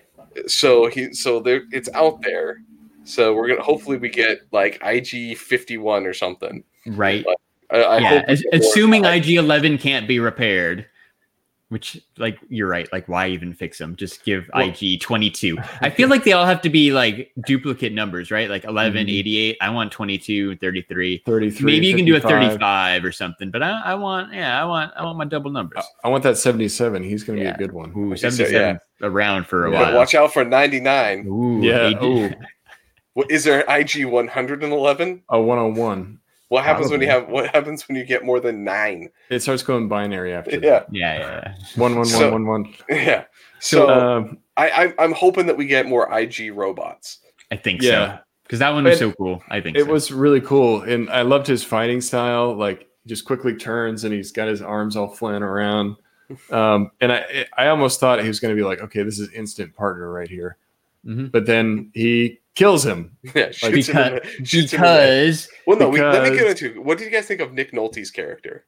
So he so there it's out there. So we're gonna hopefully we get like IG fifty one or something. right I, I yeah hope as- assuming ig11 can't be repaired which like you're right like why even fix them just give Well- ig 22 i feel like they all have to be like duplicate numbers right like 11 Mhm. 88 i want 22 33 33. maybe you can do a 35 or something but I, I want yeah i want i want my double numbers I- I want that 77. He's going to Yeah. be a good one. Ooh, Okay, so, 77 around for a Yeah. While watch out for ninety nine. Ooh, Yeah. AD Ooh, What is there an IG one hundred and eleven? a 101. What happens when you have what happens when you get more than nine? It starts going binary after Yeah, that. yeah yeah One, one, So- one, one, one. yeah. So um, I, I I'm hoping that we get more IG robots. i think so yeah, because that one was It- so cool i think it so. was really cool. And I loved his fighting style. Like, just quickly turns and he's got his arms all flying around. Um, and I, I almost thought he was going to be like, okay, this is instant partner right here. Mhm. But then he kills him. Yeah, shoots him in because, him the because well, no. We, let me get because- into what did you guys think of Nick Nolte's character?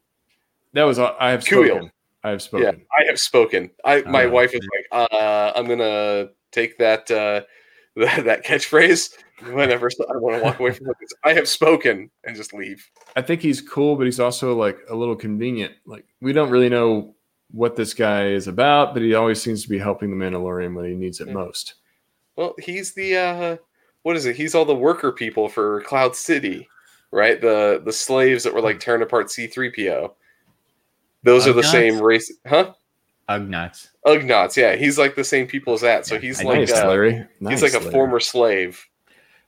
That was I have spoken. I have spoken. Yeah, I have spoken. I my Oh, wife was like, uh, I'm gonna take that uh, that, that catchphrase whenever I want to walk away from it. I have spoken and just leave. I think he's cool, but he's also like a little convenient. Like we don't really know what this guy is about, but he always seems to be helping the Mandalorian when he needs it Yeah. most. Well, he's the uh what is it? He's all the worker people for Cloud City, right? The the slaves that were like tearing apart C3PO. Those are the same race, huh? Ugnaughts. Ugnaughts, yeah. He's like the same people as that. So he's I like nice, uh, Larry. Nice, he's like a Larry. former slave.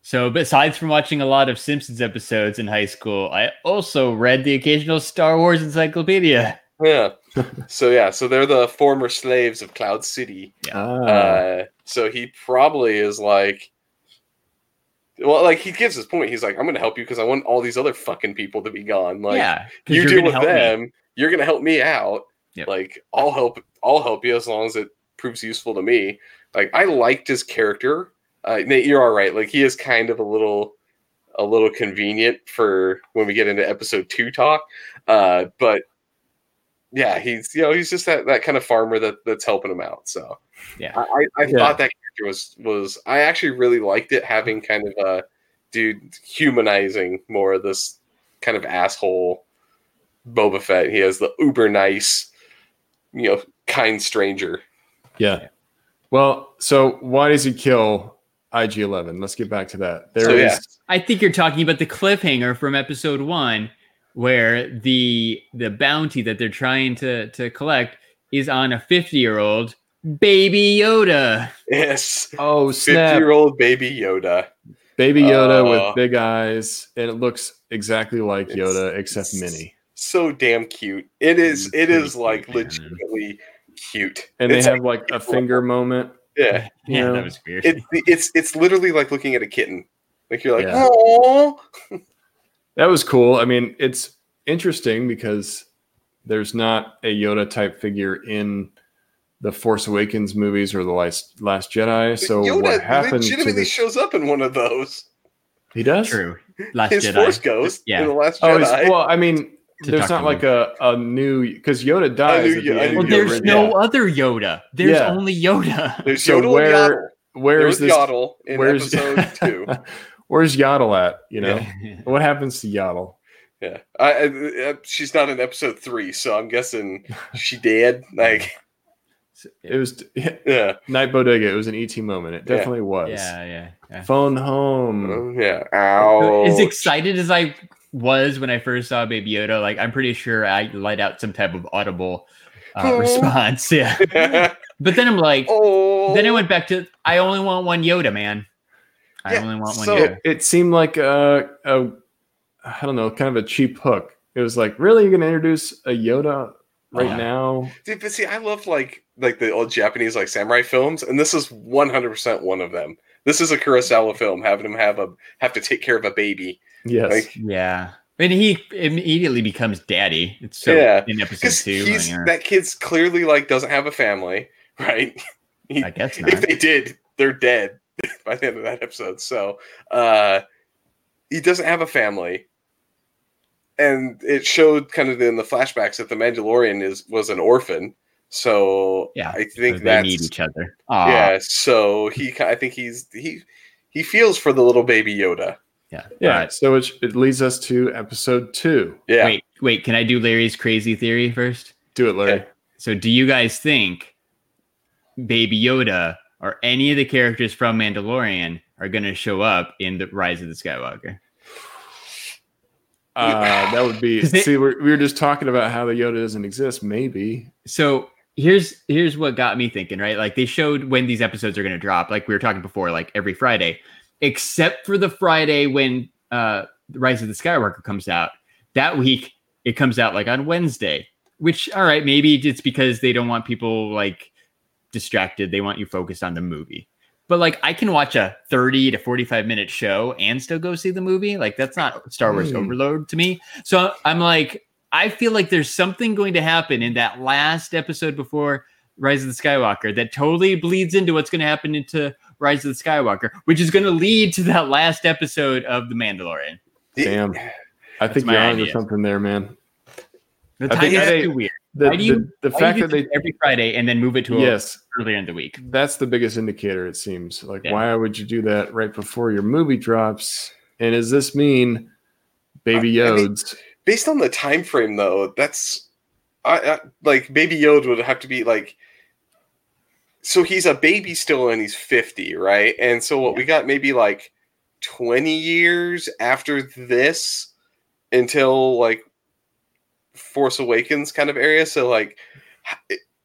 So, besides from watching a lot of Simpsons episodes in high school, I also read the occasional Star Wars encyclopedia. Yeah. so yeah, so they're the former slaves of Cloud City. Ah, Uh, so he probably is like, well, like he gives his point. He's like, I'm going to help you because I want all these other fucking people to be gone. Like, yeah, 'cause you deal with help me. them. You're going to help me out. Yep. Like I'll help I'll help you as long as it proves useful to me. Like I liked his character. Uh, Nate, you're all right. Like he is kind of a little a little convenient for when we get into episode two talk. Uh, but yeah, he's you know he's just that that kind of farmer that that's helping him out. So Yeah. I I, I Yeah. thought that character was was I actually really liked it having kind of uh, a dude humanizing more of this kind of asshole Boba Fett. He has the uber nice, you know, kind stranger. Yeah. Well, so why does he kill IG Eleven? Let's get back to that. There is So, yeah. I think you're talking about the cliffhanger from episode one, where the the bounty that they're trying to to collect is on a 50 year old baby Yoda. Yes, oh fifty snap, year old baby Yoda. baby Yoda Uh, with big eyes, and it looks exactly like Yoda except it's- mini. So damn cute. It is. It like cute, man. legitimately cute. And they have like a finger moment. yeah. you Yeah, know? that was weird. It's it's it's literally like looking at a kitten. Like you're like, Yeah. oh, That was cool. I mean, it's interesting because there's not a Yoda type figure in the Force Awakens movies or the Last Last Jedi. So Yoda what happened to legitimately this? shows up in one of those. he does. True. Last His Jedi. Force Ghost Yeah. in the Last Oh, Jedi. he's, well, I mean, there's not like a, a new because Yoda dies knew at the end. Well, there's original- no other Yoda. There's Yeah. only Yoda. There's so Yoda where- and Yaddle. Where's There's this? Yaddle in where's- episode two. Where's Yaddle at? You know, Yeah. what happens to Yaddle? Yeah, I, I, I- she's not in episode three, so I'm guessing she dead. Like, It was yeah, Night Bodega. It was an ET moment. It Yeah. definitely was. yeah, yeah, yeah. Phone home. Oh, yeah. Ow. As excited as I was when I first saw Baby Yoda, like I'm pretty sure I let out some type of audible uh, response. Yeah, but then I'm like, oh. then I went back to I only want one Yoda, man. I Yeah, only want one so- Yoda. It seemed like a, a, I don't know, kind of a cheap hook. It was like, really, you're gonna introduce a Yoda right Yeah. now? Dude, but see, I love like like the old Japanese like samurai films, and this is 100 percent one of them. This is a Kurosawa film, having him have a have to take care of a baby. Yes. Like, Yeah, and he immediately becomes daddy. It's so Yeah, in episode two. he's like, uh, that kid's clearly like doesn't have a family, right? He- I guess if they did, they're dead by the end of that episode. So uh he doesn't have a family. And it showed kind of in the flashbacks that the Mandalorian is was an orphan. So Yeah, I So think they that's need each other. Aw. yeah. So he, I think he's he he feels for the little baby Yoda. yeah, yeah. Alright. So it, it leads us to episode two. Yeah. Wait, wait. Can I do Larry's crazy theory first? Do it, Larry. Okay. So, do you guys think Baby Yoda or any of the characters from Mandalorian are going to show up in the Rise of the Skywalker? Uh, that would be. It- see, we're, we were just talking about how the Yoda doesn't exist. Maybe. So here's here's what got me thinking. Right, like they showed when these episodes are going to drop. Like we were talking before, like every Friday, except for the Friday when uh, the Rise of the Skywalker comes out. That week it comes out like on Wednesday. Which all right, maybe it's because they don't want people like distracted. They want you focused on the movie. But like I can watch a 30 to 45 minute show and still go see the movie. Like that's not Star Wars Hmm. overload to me. So I'm like, I feel like there's something going to happen in that last episode before Rise of the Skywalker that totally bleeds into what's going to happen into Rise of the Skywalker, which is going to lead to that last episode of The Mandalorian. Damn. I think my you're on to something there, man. The I timing is too weird. The, Why do you- the, the Why fact do you that they every Friday and then move it to yes, earlier in the week. that's the biggest indicator. It seems like Yeah. why would you do that right before your movie drops? And does this mean Baby I mean- Yodes? Based on the time frame, though, that's I, I like Baby Yoda would have to be like. So he's a baby still, and he's fifty, right? And so what we got maybe like twenty years after this until like Force Awakens kind of area. So like,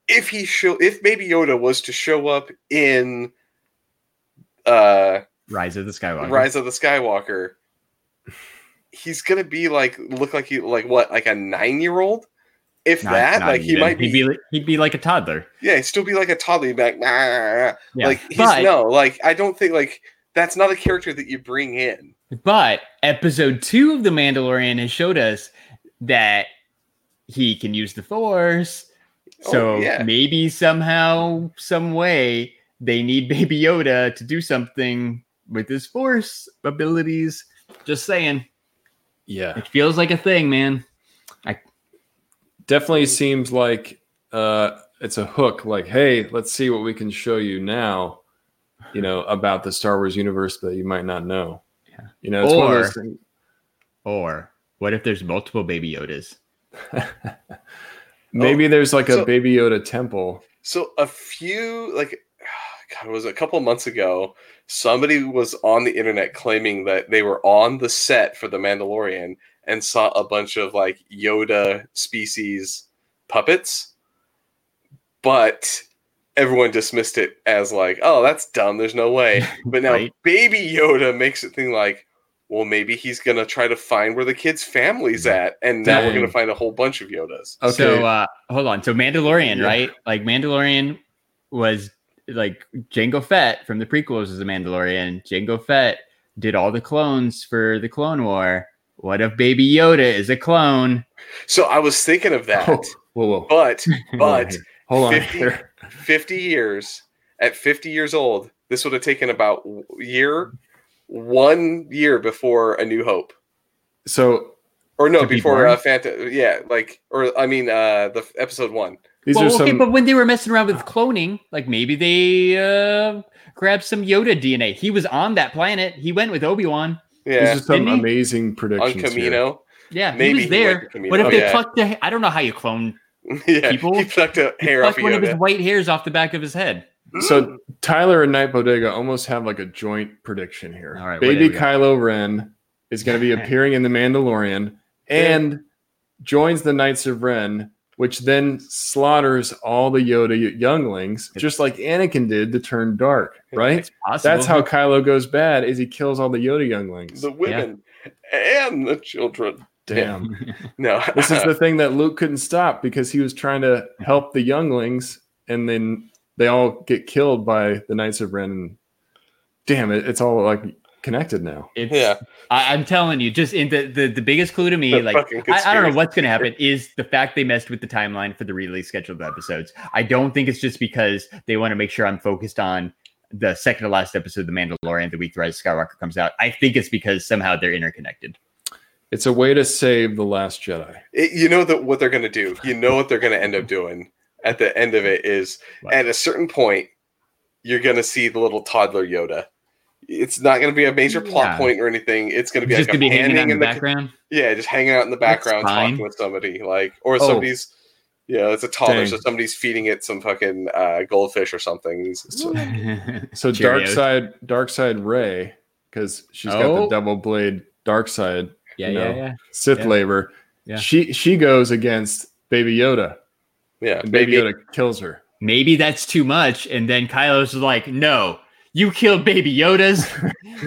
if he show if Baby Yoda was to show up in uh Rise of the Skywalker. Rise of the Skywalker, he's gonna be like look like he like what like a nine year old, if Not- that not like he might be, He'd be like, he'd be like a toddler. yeah he'd still be like a toddler he'd be like nah, Yeah. like he's but, no like I don't think like that's not a character that you bring in. but episode two of The Mandalorian has showed us that he can use the Force. So Oh, yeah. maybe somehow, some way, they need Baby Yoda to do something with his force abilities. Just saying, Yeah. it feels like a thing, man. I definitely seems like uh, it's a hook. Like, hey, let's see what we can show you now. You know about the Star Wars universe that you might not know. Yeah. You know, it's one of Or- those things. Or what if there's multiple Baby Yodas? Maybe oh, there's like a Baby Yoda temple. So a few like God, it was a couple months ago, somebody was on the internet claiming that they were on the set for The Mandalorian and saw a bunch of like Yoda species puppets, but everyone dismissed it as like, oh, that's dumb. There's no way. But now Right. Baby Yoda makes it think like, well, maybe he's gonna try to find where the kid's family's at, and now we're gonna find a whole bunch of Yodas. Okay. So uh, hold on. So Mandalorian, Yeah. right? Like Mandalorian was like Jango Fett from the prequels is a Mandalorian. Jango Fett did all the clones for the Clone War. What if Baby Yoda is a clone? So I was thinking of that, Oh, whoa, whoa. but but Hold on 50 50 years at 50 years old this would have taken about year one year before a new hope So or no To be before born? uh phantom yeah like or i mean uh the episode one these well, are okay, some. but when they were messing around with cloning, like maybe they uh, grabbed some Yoda DNA. He was on that planet. He went with Obi Wan. yeah These are some Didn't he? amazing on predictions. here. Kamino Yeah, Maybe he he was there. went to Kamino, what if they yeah. plucked? The, I don't know how you clone. yeah People- he plucked a hair off plucked of one of his white hairs off the back of his head. So Tyler and Night Bodega almost have like a joint prediction here. All right, Baby whatever. Kylo Ren is going to be appearing in The Mandalorian and joins the Knights of Ren, which then slaughters all the Yoda y- younglings, just like Anakin did to turn dark, right? That's how Kylo goes bad is he kills all the Yoda younglings. the women and the children Damn. no this is the thing that Luke couldn't stop because he was trying to help the younglings and then they all get killed by the Knights of Ren. And damn it, it's all like connected now. It's, yeah I, I'm telling you, just in the, the the biggest clue to me, The like I, I don't know what's going to happen, is the fact they messed with the timeline for the release schedule of episodes. I don't think it's just because they want to make sure I'm focused on the second to last episode of The Mandalorian, the week the Rise of Skywalker comes out. I think it's because somehow they're interconnected. It's a way to save the Last Jedi. It- you know that what they're going to do. You know what they're going to end up doing at the end of it is What? at a certain point you're going to see the little toddler Yoda. It's not going to be a major plot Yeah. point or anything. It's going to be just like to a be hanging out in the in the background. yeah, just hanging out in the background talking with somebody like or Oh. somebody's yeah, it's a toddler, Dang. so somebody's feeding it some fucking uh, goldfish or something. So, so dark side, dark side Rey, because she's got Oh. the double blade dark side yeah, you yeah, know, yeah. Sith Yeah. labor. Yeah. She she goes against Baby Yoda, Yeah, and Baby maybe Yoda kills her. Maybe that's too much, and then Kylo's like, "No, you killed Baby Yodas."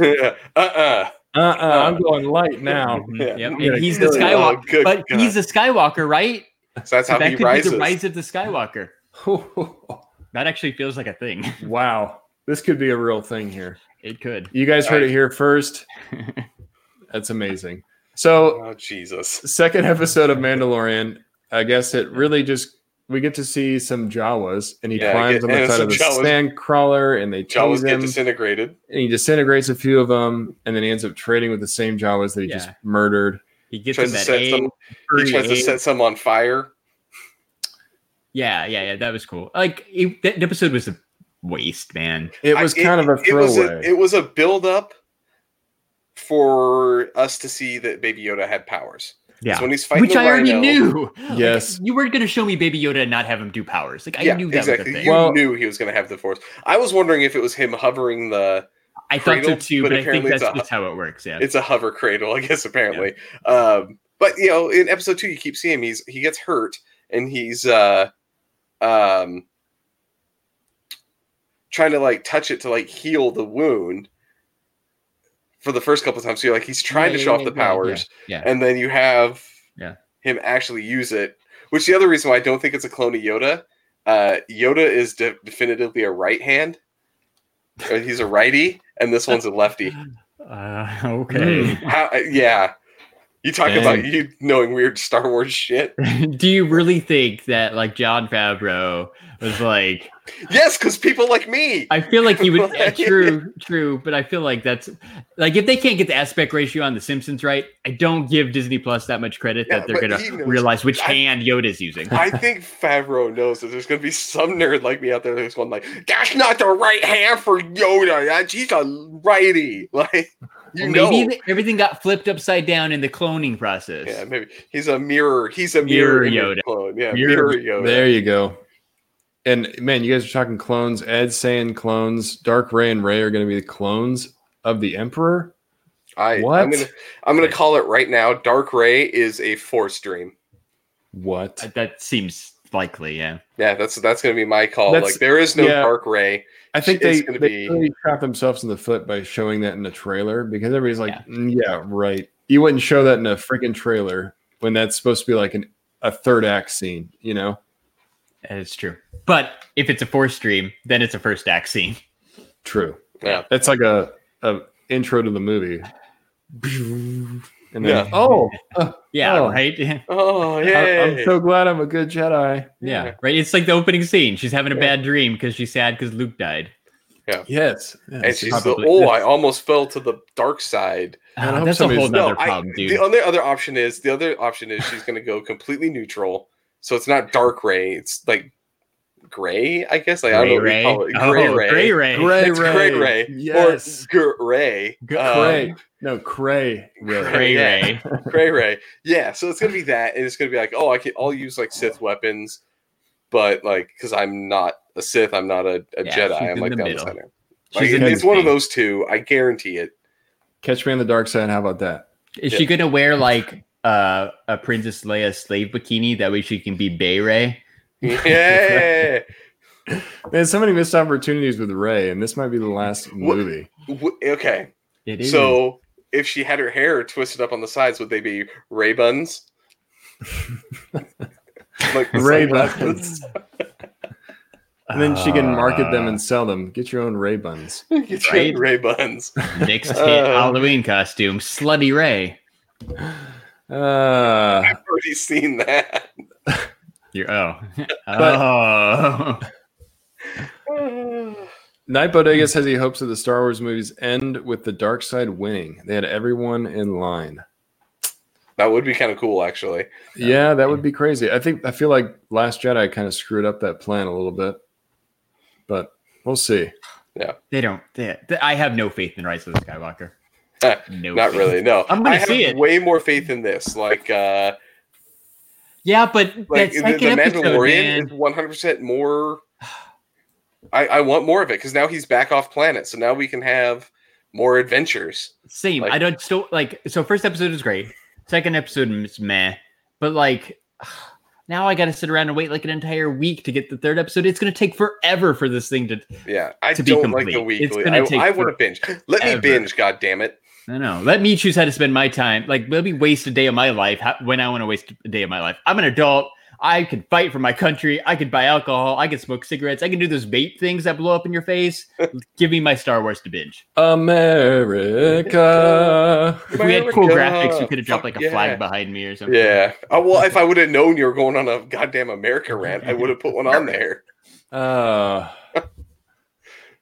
uh-uh. Uh, uh I'm going light now. Yeah. Yep, and he's the. Skywalker, Oh, but God. he's the Skywalker, right? So that's how that he could rises. be the rise of the Skywalker. That actually feels like a thing. wow, this could be a real thing here. It could. You guys heard it here first. That's amazing. So Oh Jesus. second episode of Mandalorian, I guess it really just we get to see some Jawas, and he Yeah, climbs get- on the side of the Jawas- sand crawler, and they Jawas tease get him, disintegrated. and he disintegrates a few of them, and then he ends up trading with the same Jawas that he just murdered. He gets Tries in to that set A, some. He free tries to set some on fire. Yeah, yeah, yeah. That was cool. Like it, that episode was a waste, man. It was I- kind of a It was throwaway. a, it was a build up for us to see that Baby Yoda had powers. Yeah, So when he's fighting which the I already rhino- knew. Yes. Like, you weren't going to show me Baby Yoda and not have him do powers. Like I yeah, knew that exactly. was a thing. You Well- knew he was going to have the force. I was wondering if it was him hovering the. I thought so cradle, too, but but, I think apparently that's a- just how it works. Yeah. It's a hover cradle, I guess. Apparently, um, but you know, in episode two, you keep seeing him. He's he gets hurt and he's uh, um, trying to like touch it to like heal the wound. For the first couple of times, so you're like he's trying Yeah, to show yeah, off the yeah, yeah, powers. Yeah. and then you have Yeah. him actually use it. Which the other reason why I don't think it's a clone of Yoda. Uh, Yoda is de- definitively a right hand. He's a righty, and this one's a lefty. Uh, okay. How? uh, Yeah, You talk Dang. about you knowing weird Star Wars shit. Do you really think that like Jon Favreau was like? Yes, because people like me. I feel like he would. yeah, true, true, but I feel like that's like if they can't get the aspect ratio on The Simpsons right, I don't give Disney Plus that much credit Yeah, that they're gonna realize which I- hand Yoda's using. I think Favreau knows that there's going to be some nerd like me out there who's going like, "That's not the right hand for Yoda. That's, he's a righty." Like, you Well, know, maybe th- everything got flipped upside down in the cloning process. yeah, maybe he's a mirror. He's a mirror, Mirror Yoda. clone. Yeah, Mirror- mirror, Yoda. There you go. And man, you guys are talking clones. Ed saying clones. Dark Rey and Rey are going to be the clones of the Emperor. I, What? I'm gonna, I'm gonna call it right now. Dark Rey is a Force dream. What? That seems likely. Yeah. Yeah, that's that's gonna be my call. That's- like, there is no yeah. Dark Rey. I think It's they, gonna they be- really shot themselves in the foot by showing that in the trailer because everybody's like, Yeah. "Mm, yeah, right. You wouldn't show that in a freaking trailer when that's supposed to be like an, a third act scene, you know? It's true. But if it's a force stream, then it's a first act scene. True. Yeah. That's like a, a intro to the movie. And then, Yeah. oh, uh, Yeah, Oh. right? Yeah. Oh yeah. I'm so glad I'm a good Jedi. yeah, right. It's like the opening scene. She's having a Yeah. bad dream because she's sad because Luke died. Yeah. Yes. and she's probably- the oh, I almost fell to the dark side. Ah, Man, I hope that's a whole somebody's- No, nother I, problem, dude. the other other option is the other option is she's gonna go completely neutral. So it's not dark Rey. It's like gray, I guess. Like I don't know Gray what you call it. Gray Oh, Rey. Gray Rey. Gray It's gray Rey. Yes. Or gray. G- Um, No, Cray. Rey. Gray Yeah. Rey. Gray Rey. Yeah, so it's gonna be that, and it's gonna be like, oh, I can, I'll use like Sith weapons, but like, because I'm not a Sith, I'm not a, a Yeah, Jedi. I'm like the down the middle. center. She's Like, in it's one of those two. I guarantee it. Catch me on the dark side. How about that? Is she gonna wear like uh, a Princess Leia slave bikini? That way she can be Bay Rey. Yeah. Man, so many missed opportunities with Rey, and this might be the last What- movie. W- okay, It is. so if she had her hair twisted up on the sides, would they be Rey buns? like Rey buns. And then she can market them and sell them. Get your own Rey buns. Get your Right? Rey buns. next hit Uh, Halloween costume, Slutty Rey. Uh, I've already seen that. You're oh oh. Night Bodega says he hopes that the Star Wars movies end with the dark side winning. They had everyone in line. That would be kind of cool, actually. Yeah, that would be crazy. I think I feel like Last Jedi kind of screwed up that plan a little bit, but we'll see. Yeah, they don't. They, they- I have no faith in Rise of the Skywalker. Eh, No, Not faith. really. No, I'm gonna I have see it. way more faith in this. Like, uh, Yeah, but like that the, second the episode, Mandalorian man. is 100 percent more. I, I want more of it because now he's back off planet, so now we can have more adventures. Same. Like- I don't still like. So first episode is great. Second episode is meh. But like, now I got to sit around and wait like an entire week to get the third episode. It's going to take forever for this thing to. Yeah, I To don't like the complete. It's weekly. I, take I want to binge. Let me binge. God damn it! I know. Let me choose how to spend my time. Like, let me waste a day of my life how, when I want to waste a day of my life. I'm an adult. I can fight for my country. I can buy alcohol. I can smoke cigarettes. I can do those vape things that blow up in your face. Give me my Star Wars to binge. America. If we had cool graphics, we could have dropped like a yeah. flag behind me or something. Yeah. Oh, well, if I would have known you were going on a goddamn America rant, I would have put one on there. Uh,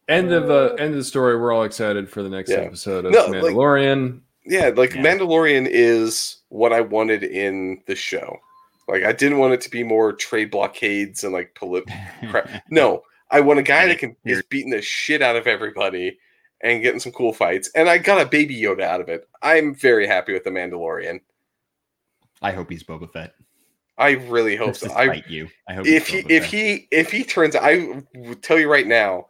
end of the end of the story. We're all excited for the next Yeah. episode of No, like- Mandalorian. Yeah, like Yeah. Mandalorian is what I wanted in the show. Like I didn't want it to be more trade blockades and like polit- crap. No, I want a guy that can is beating the shit out of everybody and getting some cool fights. And I got a baby Yoda out of it. I'm very happy with the Mandalorian. I hope he's Boba Fett. I really hope Just so. I you. I hope if he if Fett. he if he turns I will tell you right now,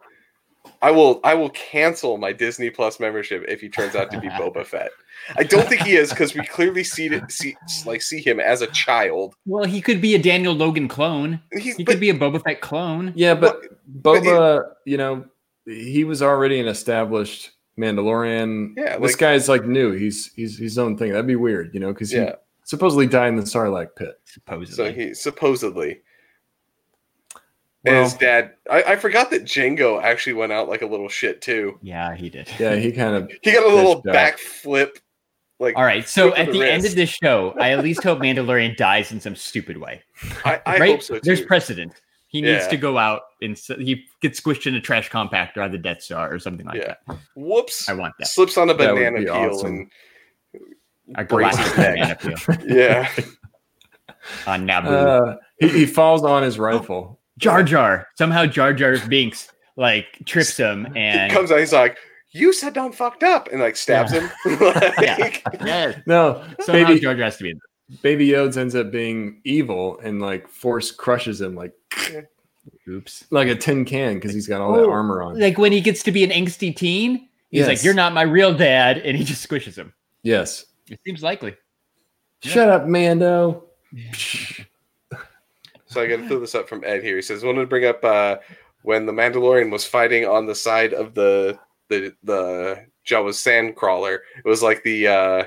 I will I will cancel my Disney Plus membership if he turns out to be Boba Fett. I don't think he is because we clearly see it see like see him as a child. well, he could be a Daniel Logan clone. He's He but, could be a Boba Fett clone. Yeah, but but it- Boba, you know, he was already an established Mandalorian. Yeah, this like- guy's like new. He's he's his own thing. That'd be weird, you know, because he Yeah. supposedly died in the Sarlacc pit. Supposedly. so he supposedly Well- and his dad. I, I forgot that Jango actually went out like a little shit too. yeah, he did. Yeah, he kind of He got a little Bitched out. backflip, Like, All right. So at the, the end of this show, I at least hope Mandalorian dies in some stupid way. I, I right? hope so too. There's precedent. He needs to go out and s- he gets squished in a trash compactor on the Death Star or something like Yeah. that. Whoops! I want that. Slips on a That would banana be peel awesome. A breaks galactic banana peel yeah, on Naboo. Uh, he, he falls on his rifle. Jar Jar. Somehow Jar Jar Binks like trips him he and comes out. He's like, "You said I'm fucked up," and like stabs him. Like, yeah. No, Somehow baby, Jar Jar has to be in baby Yodes ends up being evil and like force crushes him like Oops. like a tin can because he's got all that Oh, armor on. Like when he gets to be an angsty teen, he's Yes. like, You're not my real dad, and he just squishes him. Yes. It seems likely. Shut up, Mando. So I got to throw this up from Ed here. He says, "Wanted to bring up uh, when the Mandalorian was fighting on the side of the the the Jawa's sand crawler. It was like the uh,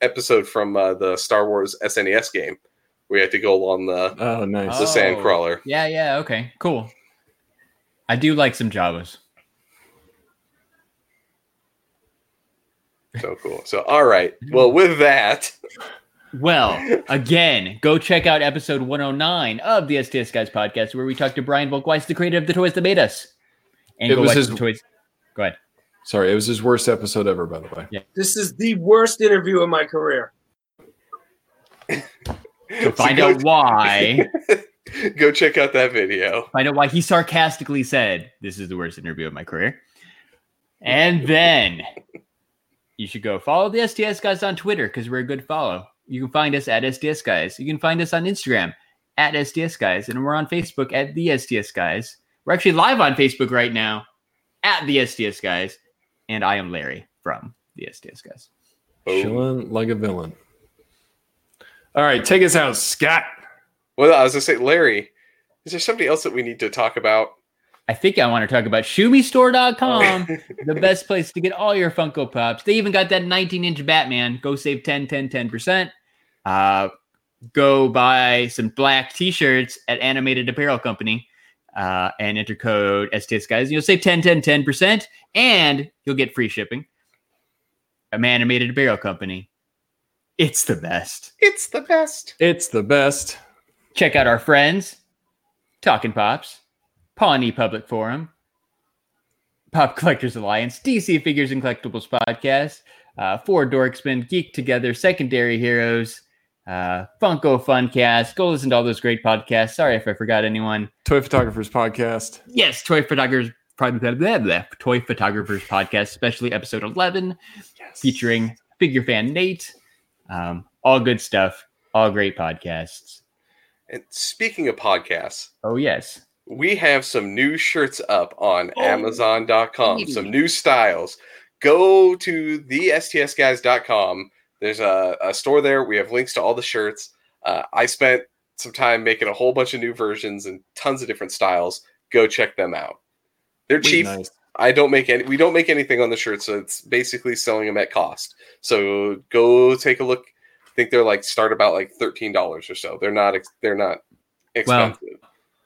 episode from uh, the Star Wars SNES game where you had to go along the Oh, nice. the Oh. sand crawler. Yeah, yeah, okay, cool. I do like some Jawas. So cool. So all right. Well, with that, Well, again, go check out episode 109 of the STS Guys podcast, where we talked to Brian Volk-Weiss, the creator of the toys that made us. And It go was watch his- the toys. Go ahead. Sorry, it was his worst episode ever, by the way. Yeah. This is the worst interview in my career. To find go- out why. go check out that video. find out why he sarcastically said, This is the worst interview of my career. And then you should go follow the STS guys on Twitter because we're a good follow. You can find us at STS guys. You can find us on Instagram at STS guys. And we're on Facebook at the STS guys. We're actually live on Facebook right now at the STS guys. And I am Larry from the STS guys. Boom. Chilling like a villain. All right, take us out, Scott. Well, I was gonna say, Larry, is there somebody else that we need to talk about? I think I want to talk about ShumiStore.com. Oh. the best place to get all your Funko Pops. They even got that 19 inch Batman. Go save 10, 10, 10%. Uh, go buy some black t shirts at Animated Apparel Company uh, and enter code STS guys. You'll save 10, 10, 10%, and you'll get free shipping. I'm Animated Apparel Company. It's the best. It's the best. It's the best. Check out our friends, Talking Pops, Pawnee Public Forum, Pop Collectors Alliance, DC Figures and Collectibles Podcast, uh, Four Dorksmen, Geek Together, Secondary Heroes, uh, Funko Funcast. Go listen to all those great podcasts. Sorry if I forgot anyone. Toy Photographers Podcast. Yes, Toy Photographers, blah, blah, blah, blah, Toy Photographers Podcast, especially episode 11, featuring figure fan Nate. Um, all good stuff, all great podcasts. And speaking of podcasts, Oh, yes. we have some new shirts up on Oh, Amazon.com. Some new styles. Go to the STSguys.com. There's a, a store there. We have links to all the shirts. Uh, I spent some time making a whole bunch of new versions and tons of different styles. Go check them out. They're cheap. Nice. I don't make any. We don't make anything on the shirt, so it's basically selling them at cost. So go take a look. I think they're like start about like thirteen dollars or so. They're not. They're not Well, expensive.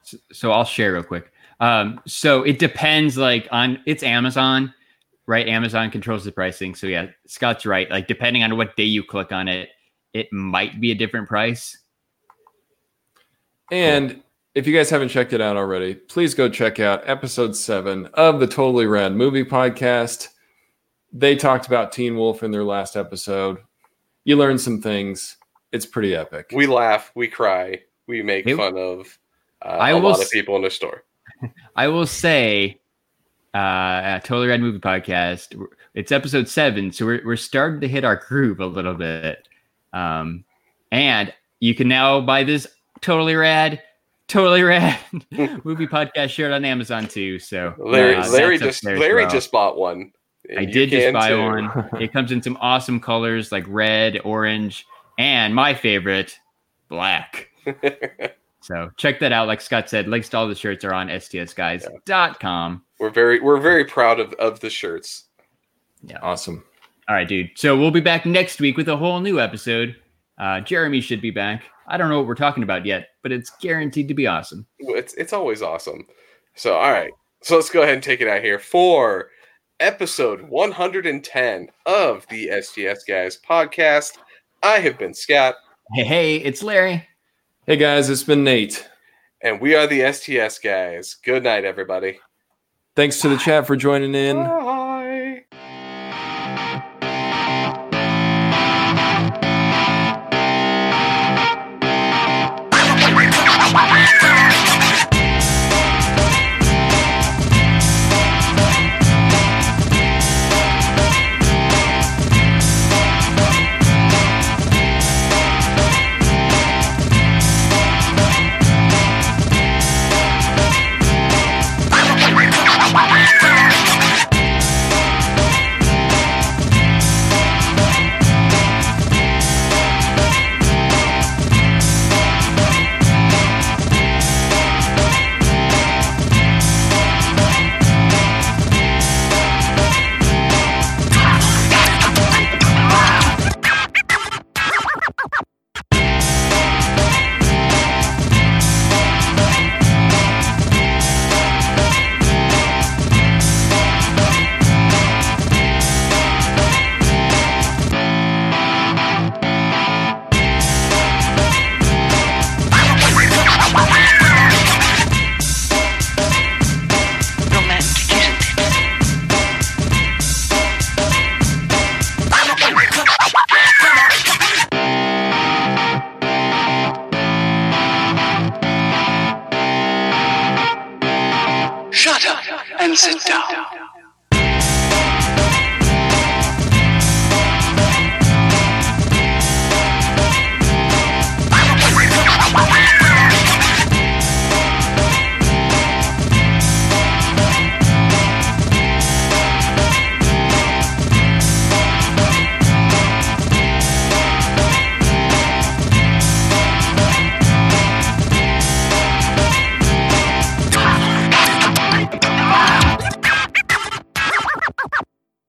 S- so I'll share real quick. Um, so it depends like on it's Amazon, right? Amazon controls the pricing. So yeah, Scott's right. Like depending on what day you click on it, it might be a different price. And if you guys haven't checked it out already, please go check out episode seven of the Totally Rad Movie Podcast. They talked about Teen Wolf in their last episode. You learn some things. It's pretty epic. we laugh, we cry, we make It- fun of uh, I a will lot of people in the store. I will say, uh, Totally Rad Movie Podcast. It's episode seven, so we're we're starting to hit our groove a little bit. Um, and you can now buy this Totally Rad, Totally Rad movie podcast shirt on Amazon too. So Larry, uh, Larry just Larry well. just bought one. I did just buy too. one. It comes in some awesome colors like red, orange, and my favorite, black. So check that out. Like Scott said, links to all the shirts are on stsguys.com. we're very we're very proud of of the shirts. Yeah, awesome. All right, dude. So we'll be back next week with a whole new episode. Uh, Jeremy should be back. I don't know what we're talking about yet, but it's guaranteed to be awesome. It's it's always awesome. So all right, so let's go ahead and take it out here for episode 110 of the STS Guys podcast. I have been Scott, Hey, hey, it's Larry. Hey guys, it's been Nate. and we are the STS Guys. Good night, everybody. Thanks to the chat for joining in.